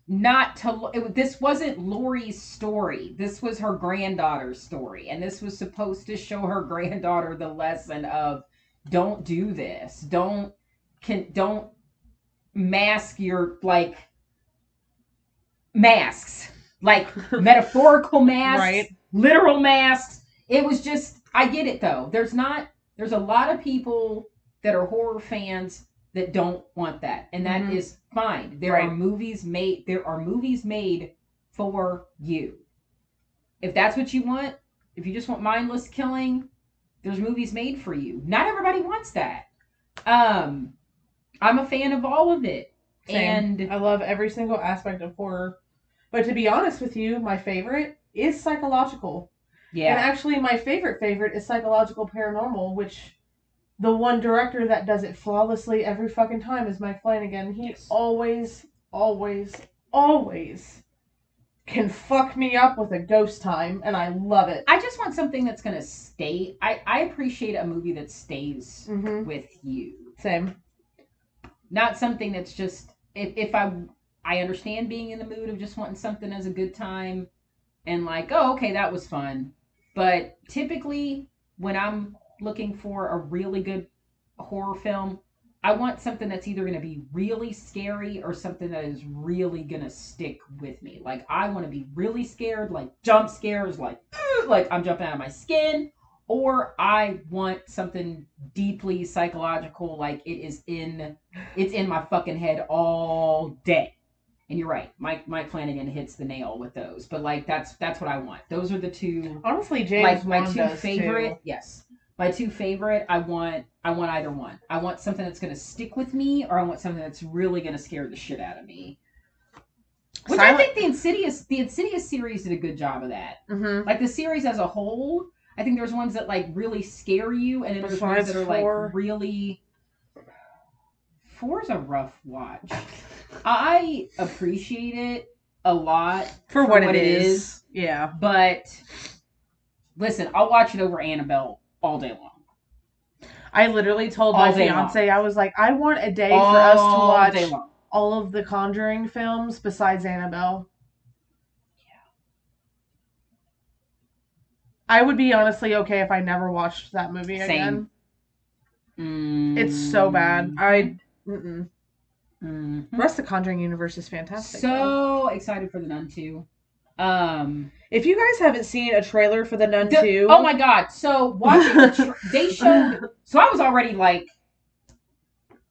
not to, it, this wasn't Laurie's story. This was her granddaughter's story. And this was supposed to show her granddaughter the lesson of don't do this. Don't, can, don't mask your, like, masks like metaphorical masks, Right. literal masks. It was just I get it though. There's not there's a lot of people that are horror fans that don't want that. And that is Mhm. fine. There Right. are movies made there are movies made for you. If that's what you want, if you just want mindless killing, there's movies made for you. Not everybody wants that. Um I'm a fan of all of it. Same. And I love every single aspect of horror. But to be honest with you, my favorite is psychological. Yeah. And actually, my favorite favorite is psychological paranormal, which the one director that does it flawlessly every fucking time is Mike Flanagan. He Yes. always, always, always can fuck me up with a ghost time, and I love it. I just want something that's gonna stay. I I appreciate a movie that stays Mm-hmm. with you, Same. not something that's just. If if I I understand being in the mood of just wanting something as a good time, and like oh okay that was fun, but typically when I'm looking for a really good horror film, I want something that's either gonna be really scary or something that is really gonna stick with me. Like I want to be really scared, like jump scares, like like I'm jumping out of my skin, or I want something deeply psychological, like it is in it's in my fucking head all day. And you're right, Mike Mike Flanagan hits the nail with those. But like that's that's what I want. Those are the two Honestly, James like my Wan two favorite. too. Yes, my two favorite. I want I want either one. I want something that's gonna stick with me, or I want something that's really gonna scare the shit out of me. Which I think the Insidious the Insidious series did a good job of that. Mhm. Like the series as a whole, I think there's ones that like really scare you, and then there's ones that are four. like really. Four's a rough watch. I appreciate it a lot, For, For what, what it it is. is. Yeah. but listen, I'll watch it over Annabelle all day long. I literally told All my fiance, I was like, I want a day all for us to watch long. all of the Conjuring films besides Annabelle. Yeah. I would be honestly okay if I never watched that movie Same. again. Mm, It's so bad. I mm-mm. mm. the rest of the Conjuring universe is fantastic. though. so excited for the Nun two. Um, if you guys haven't seen a trailer for the Nun the- two, oh my god! So watching, the tra- they showed. So I was already like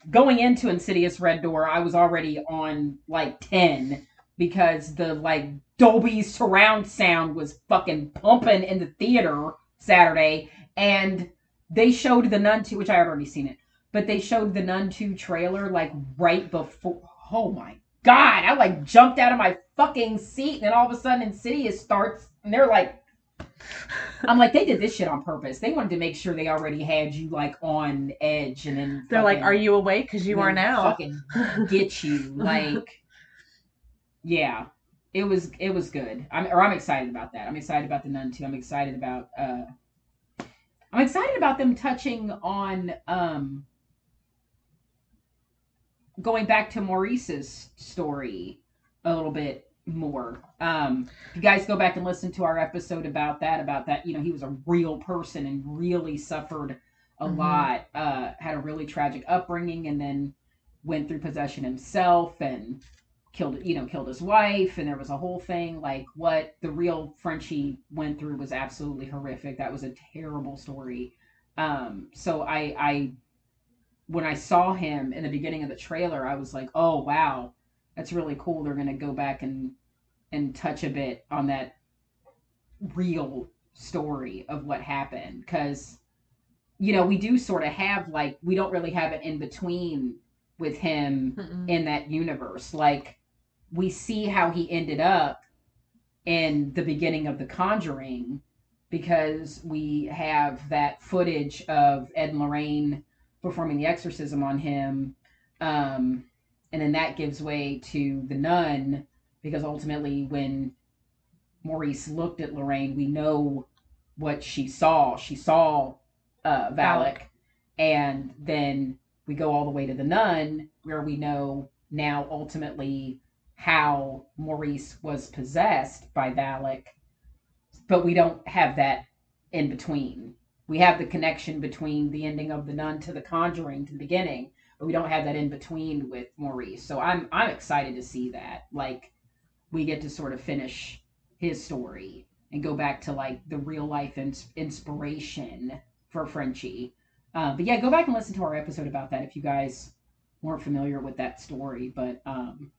going into Insidious Red Door. I was already on like ten because the like Dolby surround sound was fucking pumping in the theater Saturday, and they showed the Nun two, which I had already seen it, but they showed the Nun two trailer like right before. Oh my god! I like jumped out of my fucking seat, and then all of a sudden Insidious starts, and they're like. I'm like, they did this shit on purpose. They wanted to make sure they already had you like on edge, and then they're like, "Are you awake? Because you are now." Fucking get you, like, yeah. It was it was good. I'm or I'm excited about that. I'm excited about the Nun too. I'm excited about uh, I'm excited about them touching on um, going back to Maurice's story a little bit more. Um, if you guys go back and listen to our episode about that, about that, you know, he was a real person and really suffered a Mhm. lot, uh, had a really tragic upbringing, and then went through possession himself and killed, you know, killed his wife, and there was a whole thing. Like what the real Frenchie went through was absolutely horrific. That was a terrible story. Um, so I, I, when I saw him in the beginning of the trailer, I was like, oh wow, that's really cool. They're gonna go back and and touch a bit on that real story of what happened because you know we do sort of have like we don't really have an in between with him Mm-mm. in that universe like we see how he ended up in the beginning of the conjuring because we have that footage of ed and lorraine performing the exorcism on him um and then that gives way to the nun because ultimately when Maurice looked at Lorraine, we know what she saw. She saw uh, Valak, and then we go all the way to the nun, where we know now ultimately how Maurice was possessed by Valak, but we don't have that in between. We have the connection between the ending of the nun to the conjuring to the beginning, but we don't have that in between with Maurice. So I'm I'm excited to see that. Like we get to sort of finish his story and go back to like the real life ins- inspiration for Frenchie. Uh, but yeah, go back and listen to our episode about that if you guys weren't familiar with that story. But um,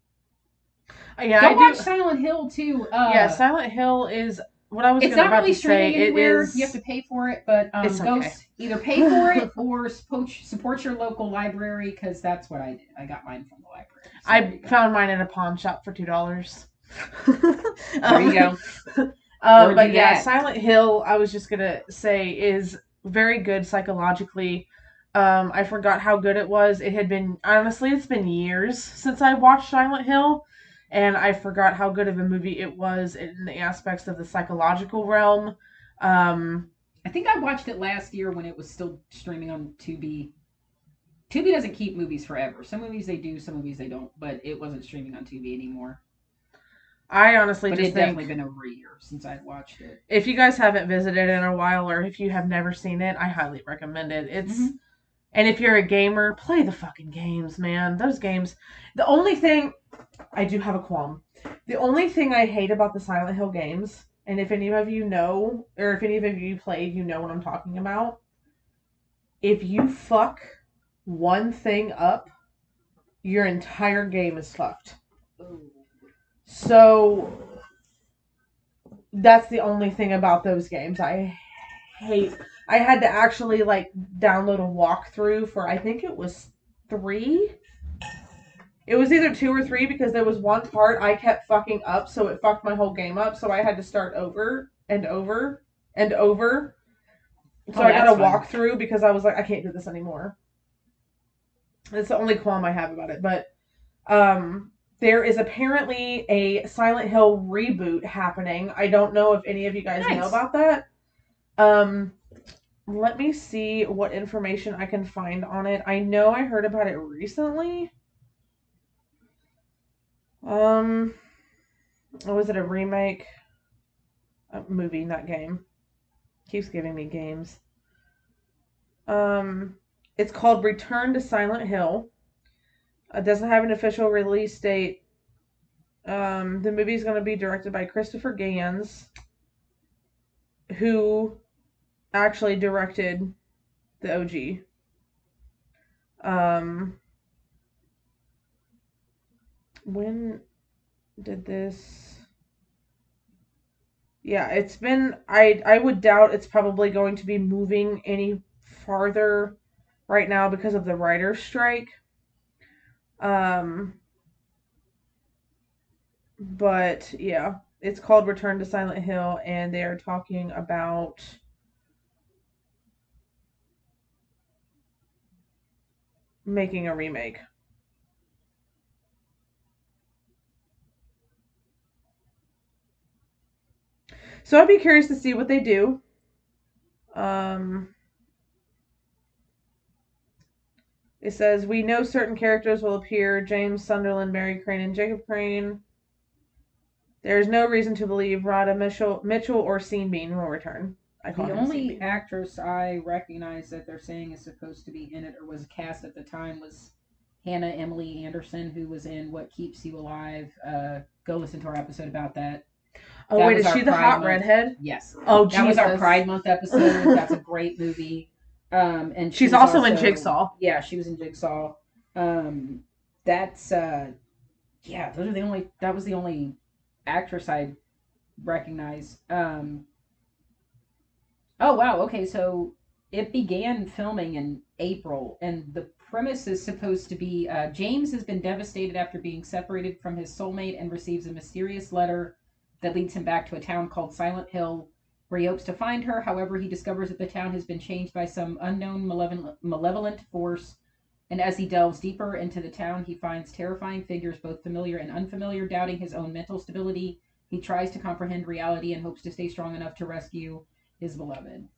yeah, go I watch do. Silent Hill too. Uh, yeah, Silent Hill is what I was it's not really to say. streaming It anywhere. is. You have to pay for it, but um, It's go okay. either pay for it or support, support your local library because that's what I did. I got mine from the library. So I found mine at a pawn shop for two dollars. There you go. Um, but yeah, that. Silent Hill, I was just gonna say, is very good psychologically. Um, I forgot how good it was. It had been honestly, it's been years since I watched Silent Hill, and I forgot how good of a movie it was in the aspects of the psychological realm. Um, I think I watched it last year when it was still streaming on Tubi. Tubi doesn't keep movies forever. Some movies they do, some movies they don't. But it wasn't streaming on Tubi anymore. I honestly But just definitely been over a year since I'd watched it. if you guys haven't visited in a while, or if you have never seen it, I highly recommend it. It's Mhm. And if you're a gamer, play the fucking games, man. Those games. The only thing I do have a qualm. The only thing I hate about the Silent Hill games, and if any of you know, or if any of you played, you know what I'm talking about. If you fuck one thing up, your entire game is fucked. So that's the only thing about those games I hate. I had to actually like download a walkthrough for I think it was three. It was either two or three because there was one part I kept fucking up, so it fucked my whole game up. So I had to start over and over and over. So Oh, I got a walkthrough because I was like, I can't do this anymore. That's the only qualm I have about it. But um, there is apparently a Silent Hill reboot happening. I don't know if any of you guys know about that. Um, let me see what information I can find on it. I know I heard about it recently. Um, was it a remake? A movie, not game. Keeps giving me games. Um, it's called Return to Silent Hill. It doesn't have an official release date. Um, the movie is going to be directed by Christopher Gans, who actually directed the OG. Um, when did this? Yeah, it's been. I I would doubt it's probably going to be moving any farther right now because of the writer's strike. Um, but yeah, it's called Return to Silent Hill, and they are talking about making a remake. So I'd be curious to see what they do. Um, it says we know certain characters will appear: James Sunderland, Mary Crane, and Jacob Crane. There is no reason to believe Radha Mitchell, Mitchell or Sean Bean will return. I call The only actress I recognize that they're saying is supposed to be in it or was cast at the time was Hannah Emily Anderson, who was in What Keeps You Alive. Uh, go listen to our episode about that. Oh that wait, is she the Pride hot Month. redhead? Yes, Oh, that was our Pride Month episode. That's a great movie. Um, and She's was also in Jigsaw. Yeah, she was in Jigsaw. Um, that's uh, yeah, those are the only. That was the only actress I recognize. Um. Oh wow. Okay, so it began filming in April, and the premise is supposed to be uh, James has been devastated after being separated from his soulmate and receives a mysterious letter that leads him back to a town called Silent Hill, where he hopes to find her. However, he discovers that the town has been changed by some unknown malevolent, force And as he delves deeper into the town, he finds terrifying figures, both familiar and unfamiliar, doubting his own mental stability. He tries to comprehend reality and hopes to stay strong enough to rescue his beloved.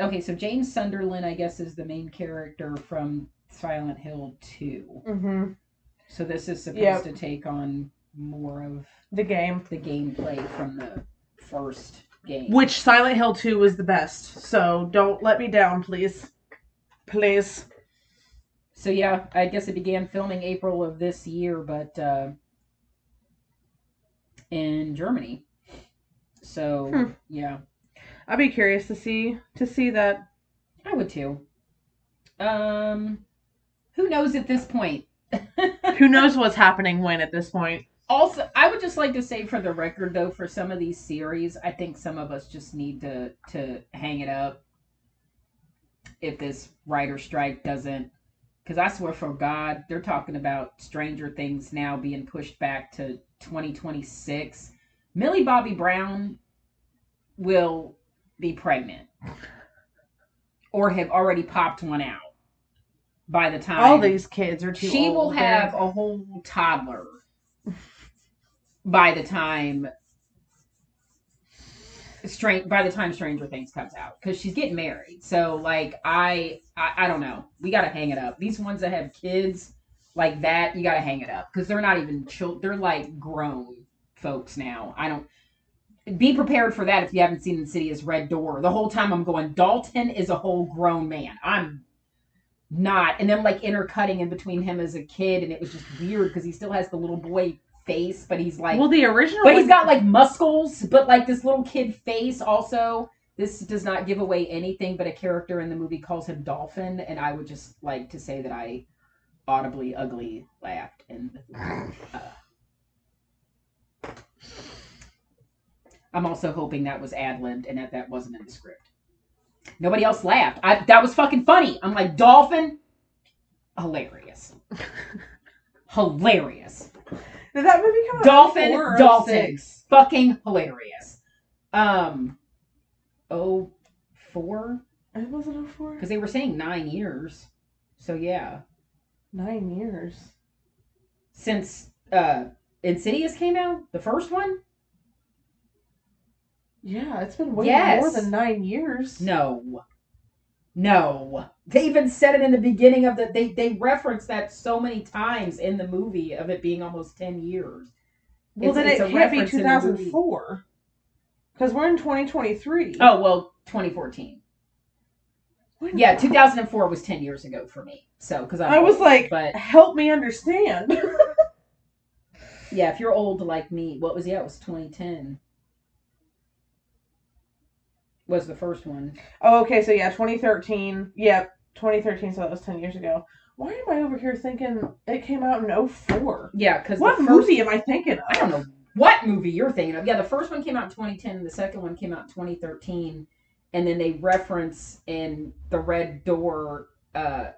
Okay, so James Sunderland, I guess, is the main character from Silent Hill 2. Mm-hmm. So this is supposed Yep. to take on more of The game. the gameplay from the first game. Which Silent Hill 2 was the best. So don't let me down, please. Please. So yeah, I guess it began filming April of this year, but uh, in Germany. So Hmm. yeah, I'd be curious to see to see that. I would too. Um, who knows at this point? Who knows what's happening when at this point? Also, I would just like to say for the record, though, for some of these series, I think some of us just need to to hang it up if this writer strike doesn't. Because I swear for God, they're talking about Stranger Things now being pushed back to 2026. Millie Bobby Brown will be pregnant or have already popped one out by the time All these kids are too she old. will have a whole toddler by the time strange by the time stranger things comes out because she's getting married. So like I, I i don't know. We gotta hang it up. These ones that have kids like that you gotta hang it up because they're not even children they're like grown folks now. I don't be prepared for that if you haven't seen insidious red door. The whole time i'm going dalton is a whole grown man. I'm not. And then like intercutting in between him as a kid and it was just weird because he still has the little boy face but he's like well, the original. but he's got like muscles but like this little kid face also this does not give away anything but a character in the movie calls him dolphin and i would just like to say that i audibly ugly laughed and. Uh, i'm also hoping that was ad-libbed and that that wasn't in the script Nobody else laughed. I, that was fucking funny. I'm like, Dolphin, hilarious. hilarious. Did that movie come out? Dolphin, in 04 or Dolphin. 06? Fucking hilarious. Um, oh, four? It wasn't 04? Because they were saying nine years. So yeah. Nine years. Since uh Insidious came out, the first one? Yeah, it's been way Yes. more than nine years. No. No. They even said it in the beginning of the they they referenced that so many times in the movie of it being almost 10 years. Well, It's- then it's it can't be reference in 2004. Because we're in 2023. Oh, well, 2014. When- Yeah, 2004 was 10 years ago for me. So, cuz I was like, but help me understand. yeah, if you're old like me, what was yeah, it was 2010. Was the first one. oh, okay, so yeah, 2013. Yep, 2013, so that was 10 years ago. Why am I over here thinking it came out in 04? Yeah, cuz What first movie am I thinking of? I don't know what movie you're thinking of. Yeah, the first one came out in 2010, and the second one came out in 2013, and then they reference in the Red Door uh,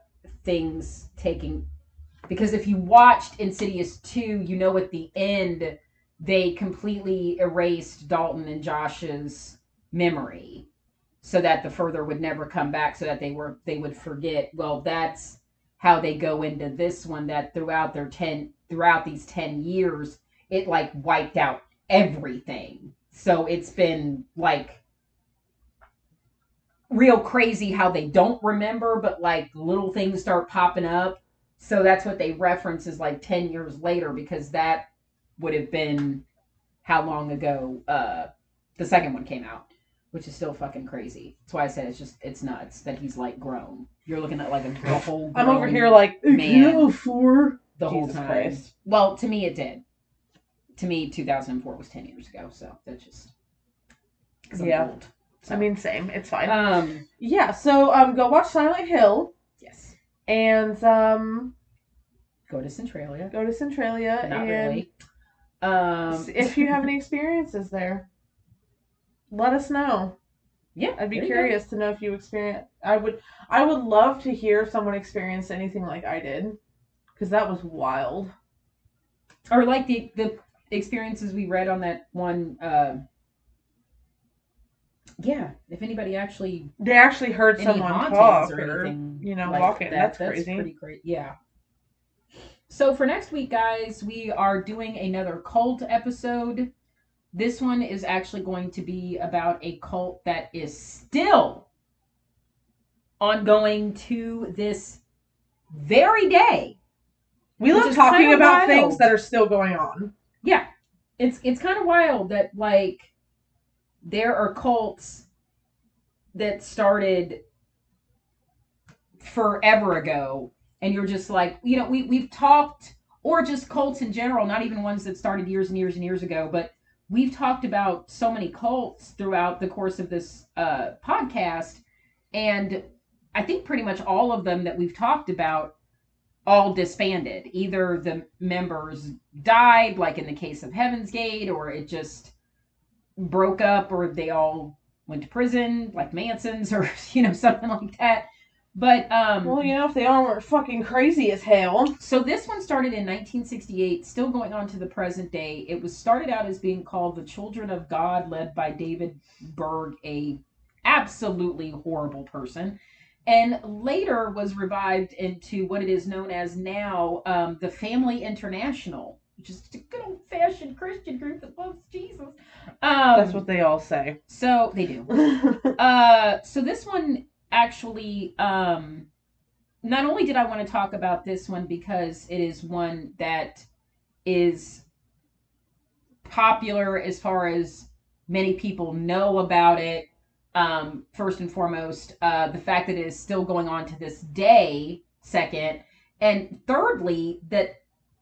things taking because if you watched Insidious 2, you know at the end they completely erased Dalton and Josh's memory so that the further would never come back so that they were they would forget. Well, that's how they go into this one that throughout their 10 throughout these 10 years it like wiped out everything. So it's been like real crazy how they don't remember, but like little things start popping up. So that's what they reference is like 10 years later because that would have been how long ago uh the second one came out, which is still fucking crazy. That's why I said it's just it's nuts that he's like grown. You're looking at like a, a whole I'm over here like, man. 04. the whole Jesus time. Christ. Well, to me, it did. To me, 2004 was 10 years ago, so that's just. I'm Yeah. old. So, I mean, same. It's fine. um, yeah, so um, go watch Silent Hill yes. and um, Go to Centralia, go to Centralia not and really. Um, if you have any experiences there, let us know. yeah, I'd be there you go. curious to know if you experience. I would. I would love to hear if someone experienced anything like I did, because that was wild. Or like the the experiences we read on that one uh, yeah, if anybody actually They actually heard any someone hauntings talk or or, anything, you know, like walking. that, That's, crazy. pretty crazy. Yeah. So for next week, guys, we are doing another cult episode. This one is actually going to be about a cult that is still ongoing to this very day. We love talking about wild. things that are still going on. Yeah. It's it's kind of wild that like there are cults that started forever ago and you're just like, you know, we we've talked or just cults in general, not even ones that started years and years and years ago, but we've talked about so many cults throughout the course of this uh podcast and I think pretty much all of them that we've talked about all disbanded. Either the members died, like in the case of Heaven's Gate, or it just broke up, or they all went to prison, like Manson's, or you know something like that. But um, Well, you know, if they all were fucking crazy as hell. so this one started in 1968, still going on to the present day. It was started out as being called the Children of God, led by David Berg, a absolutely horrible person, and later was revived into what it is known as now um, the Family International, which is a good old fashioned Christian group that loves Jesus. Um, That's what they all say. So they do. Uh, so this one actually, um, not only did I want to talk about this one because it is one that is popular as far as many people know about it. Um, first and foremost, uh, the fact that it is still going on to this day. Second, and thirdly, that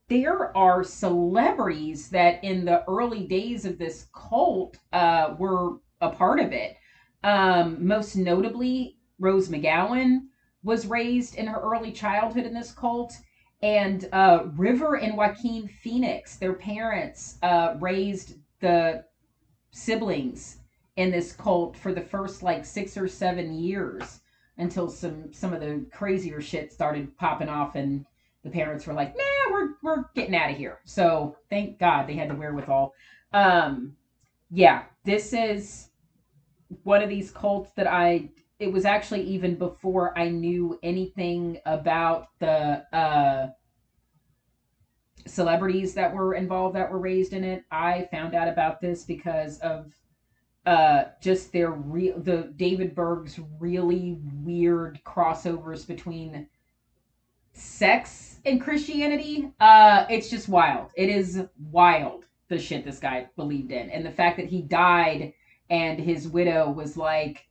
there are celebrities that in the early days of this cult uh, were a part of it. Um, most notably, Rose McGowan was raised in her early childhood in this cult. And uh, River and Joaquin Phoenix, their parents, uh, raised the siblings in this cult for the first like six or seven years until some some of the crazier shit started popping off and the parents were like, nah, we're we're getting out of here. So thank God they had the wherewithal. Um, yeah, this is one of these cults that I it was actually even before I knew anything about the uh celebrities that were involved that were raised in it. I found out about this because of uh just their real the David Berg's really weird crossovers between sex and Christianity. Uh it's just wild. It is wild the shit this guy believed in. And the fact that he died and his widow was like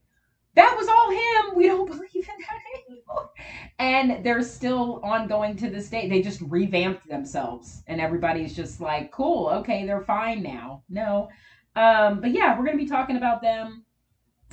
that was all him. We don't believe in that anymore. And they're still ongoing to this day. They just revamped themselves, and everybody's just like, "Cool, okay, they're fine now." No, um, but yeah, we're gonna be talking about them.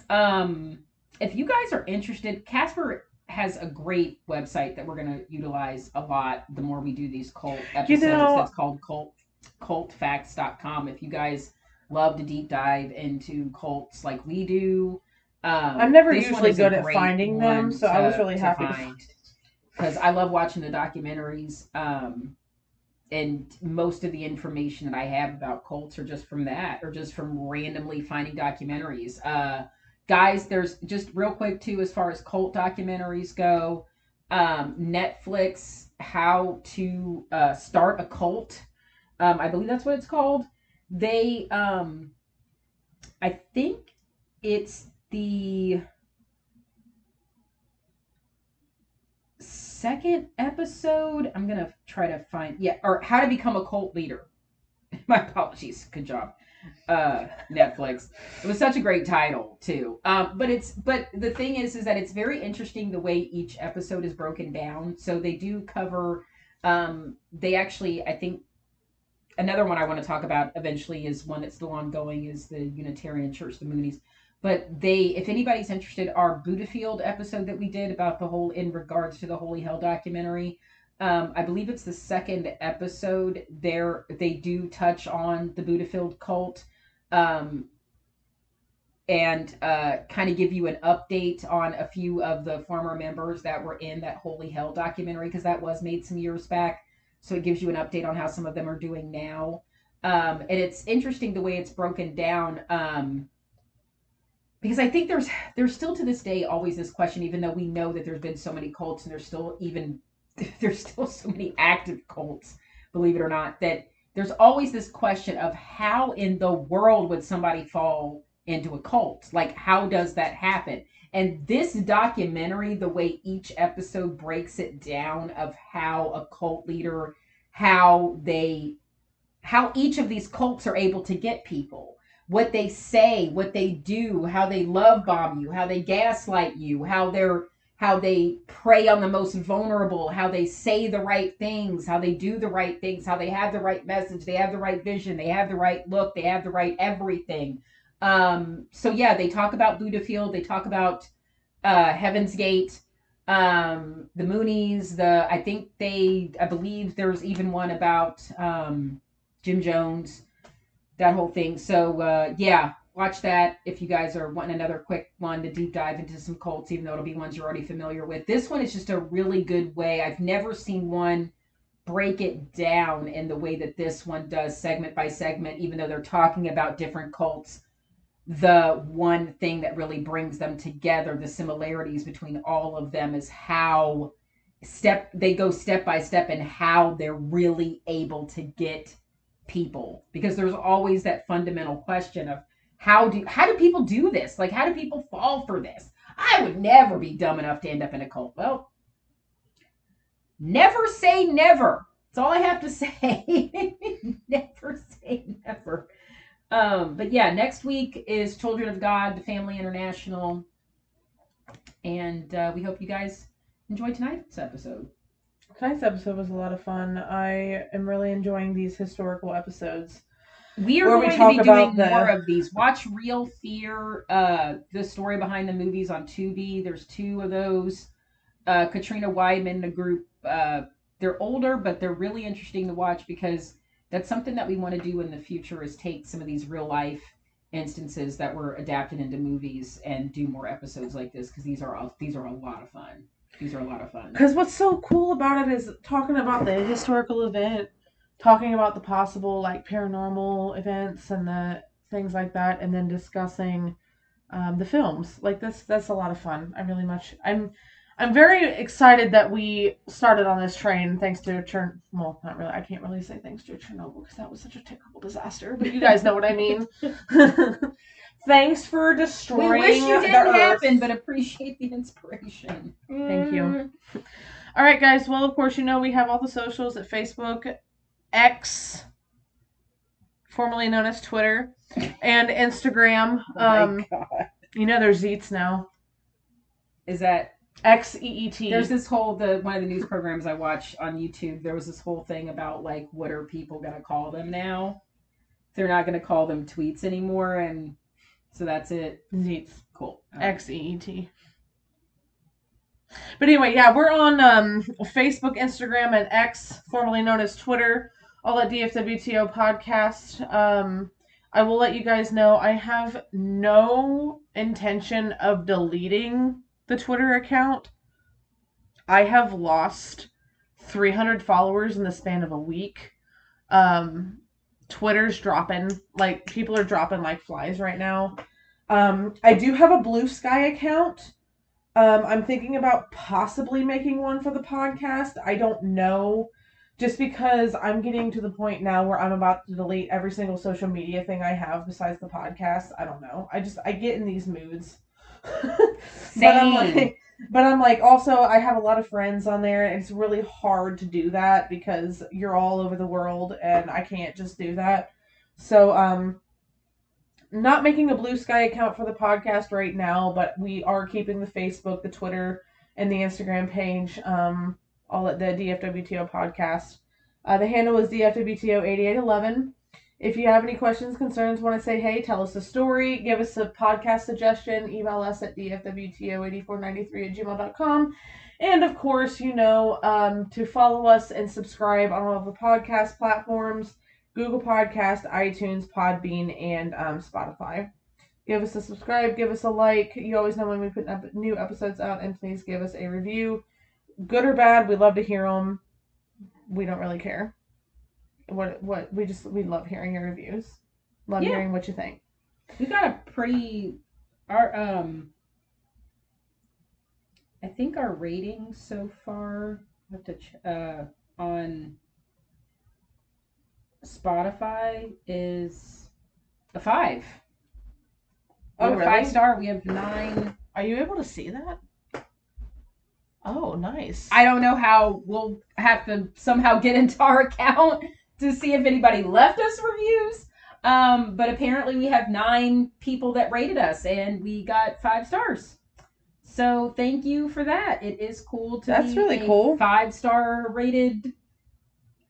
Um, if you guys are interested, Casper has a great website that we're gonna utilize a lot. The more we do these cult episodes, know- that's called cult cultfacts.com. If you guys love to deep dive into cults like we do. Um, I'm never usually good at finding them, so I was really happy because I love watching the documentaries. Um, and most of the information that I have about cults are just from that, or just from randomly finding documentaries. Uh, guys, there's just real quick too, as far as cult documentaries go. Um, Netflix, how to uh, start a cult. Um, I believe that's what it's called. They, um, I think it's the second episode. I'm gonna try to find yeah, or how to become a cult leader. My apologies. Good job, uh, Netflix. It was such a great title too. Um, but it's but the thing is, is that it's very interesting the way each episode is broken down. So they do cover. Um, they actually, I think. Another one I want to talk about eventually is one that's still ongoing is the Unitarian Church, the Moonies but they if anybody's interested our Buddhafield episode that we did about the whole in regards to the holy hell documentary um, i believe it's the second episode there they do touch on the Buddhafield cult um, and uh, kind of give you an update on a few of the former members that were in that holy hell documentary because that was made some years back. So it gives you an update on how some of them are doing now. Um, and it's interesting the way it's broken down um, because I think there's there's still to this day always this question, even though we know that there's been so many cults and there's still even there's still so many active cults, believe it or not, that there's always this question of how in the world would somebody fall into a cult? Like how does that happen? And this documentary, the way each episode breaks it down of how a cult leader, how they how each of these cults are able to get people what they say, what they do, how they love bomb you, how they gaslight you, how they're how they prey on the most vulnerable, how they say the right things, how they do the right things, how they have the right message, they have the right vision, they have the right look, they have the right everything. Um, so yeah, they talk about Buddha Field, they talk about uh, Heaven's Gate, um, the Moonies, the I think they I believe there's even one about um, Jim Jones that whole thing. So uh, yeah, watch that if you guys are wanting another quick one to deep dive into some cults, even though it'll be ones you're already familiar with. This one is just a really good way. I've never seen one break it down in the way that this one does, segment by segment, even though they're talking about different cults. The one thing that really brings them together, the similarities between all of them, is how step they go step by step and how they're really able to get people because there's always that fundamental question of how do how do people do this? Like how do people fall for this? I would never be dumb enough to end up in a cult. Well, never say never. That's all I have to say. never say never. Um, but yeah, next week is Children of God, the Family International. And uh, we hope you guys enjoy tonight's episode. Tonight's episode was a lot of fun. I am really enjoying these historical episodes. We are going we to be doing the... more of these. Watch Real Fear, uh, the story behind the movies on Tubi. There's two of those. Uh, Katrina Weidman, the group. Uh, they're older, but they're really interesting to watch because that's something that we want to do in the future is take some of these real life instances that were adapted into movies and do more episodes like this because these are all, these are a lot of fun. These are a lot of fun. Because what's so cool about it is talking about the historical event, talking about the possible like paranormal events and the things like that, and then discussing um, the films. Like this, that's a lot of fun. I really much. I'm. I'm very excited that we started on this train thanks to Chern. Well, not really. I can't really say thanks to Chernobyl because that was such a terrible disaster. But you guys know what I mean. Thanks for destroying. We wish you didn't happen, but appreciate the inspiration. Thank you. Mm. All right, guys. Well, of course, you know we have all the socials at Facebook, X, formerly known as Twitter, and Instagram. Oh um, you know there's Zeets now. Is that X E E T? There's this whole the one of the news programs I watch on YouTube. There was this whole thing about like what are people gonna call them now? They're not gonna call them tweets anymore, and so that's it. Zeets. Cool. X E E T. But anyway, yeah, we're on um, Facebook, Instagram, and X, formerly known as Twitter, all at DFWTO Podcast. Um, I will let you guys know I have no intention of deleting the Twitter account. I have lost 300 followers in the span of a week. Um, Twitter's dropping. Like people are dropping like flies right now. Um, I do have a Blue Sky account. Um, I'm thinking about possibly making one for the podcast. I don't know. Just because I'm getting to the point now where I'm about to delete every single social media thing I have besides the podcast. I don't know. I just I get in these moods. Same. like but I'm like also I have a lot of friends on there and it's really hard to do that because you're all over the world and I can't just do that. So um not making a blue sky account for the podcast right now, but we are keeping the Facebook, the Twitter, and the Instagram page um all at the DFWTO podcast. Uh, the handle is DFWTO8811. If you have any questions, concerns, want to say hey, tell us a story, give us a podcast suggestion, email us at dfwto8493 at gmail.com. And of course, you know, um, to follow us and subscribe on all of the podcast platforms Google Podcast, iTunes, Podbean, and um, Spotify. Give us a subscribe, give us a like. You always know when we put new episodes out, and please give us a review. Good or bad, we love to hear them. We don't really care what what we just we love hearing your reviews. Love yeah. hearing what you think. We got a pretty our um I think our rating so far have to ch- uh on Spotify is a five. Oh, really? Five star. We have nine. Are you able to see that? Oh, nice. I don't know how we'll have to somehow get into our account to see if anybody left us reviews. Um, but apparently we have nine people that rated us and we got five stars. So thank you for that. It is cool to That's be really a cool. Five star rated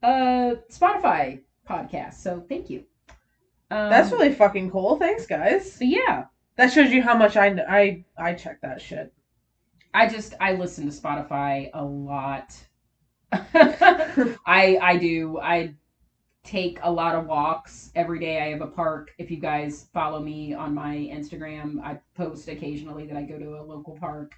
uh Spotify podcast. So thank you. Um, That's really fucking cool. Thanks, guys. so yeah. That shows you how much I I I check that shit. I just I listen to Spotify a lot. I I do. I take a lot of walks every day. I have a park. If you guys follow me on my Instagram, I post occasionally that I go to a local park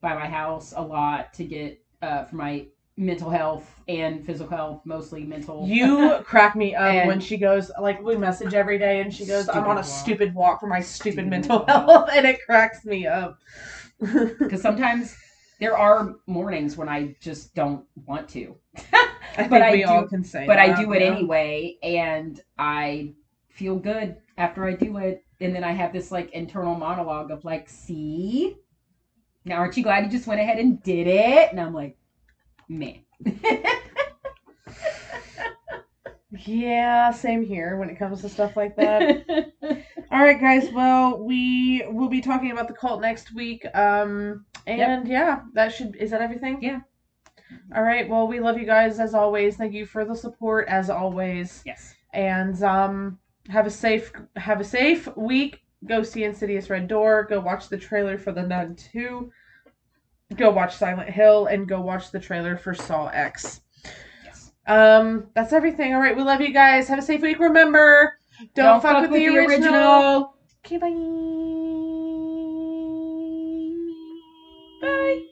by my house a lot to get uh, for my mental health and physical health, mostly mental. You crack me up And- when she goes like we message every day and she goes, "I'm on a Stupid walk. stupid walk for my stupid, Stupid mental mental health," and it cracks me up. because sometimes there are mornings when I just don't want to. I think But I we do- all can say, but I do it yeah. anyway, and I feel good after I do it. And then I have this like internal monologue of like, "See, now aren't you glad you just went ahead and did it?" And I'm like, "Man, Yeah, same here when it comes to stuff like that. All right, guys. Well, we will be talking about the cult next week. Um, and yeah, that should is that everything? Yeah. All right. Well, we love you guys as always. Thank you for the support as always. Yes. And um, have a safe have a safe week. Go see Insidious Red Door. Go watch the trailer for The Nun Two. Go watch Silent Hill and go watch the trailer for Saw X. Yes. Um, that's everything. All right. We love you guys. Have a safe week. Remember, don't, don't fuck, fuck, with, with the, the, original. original. Okay. Bye. Bye.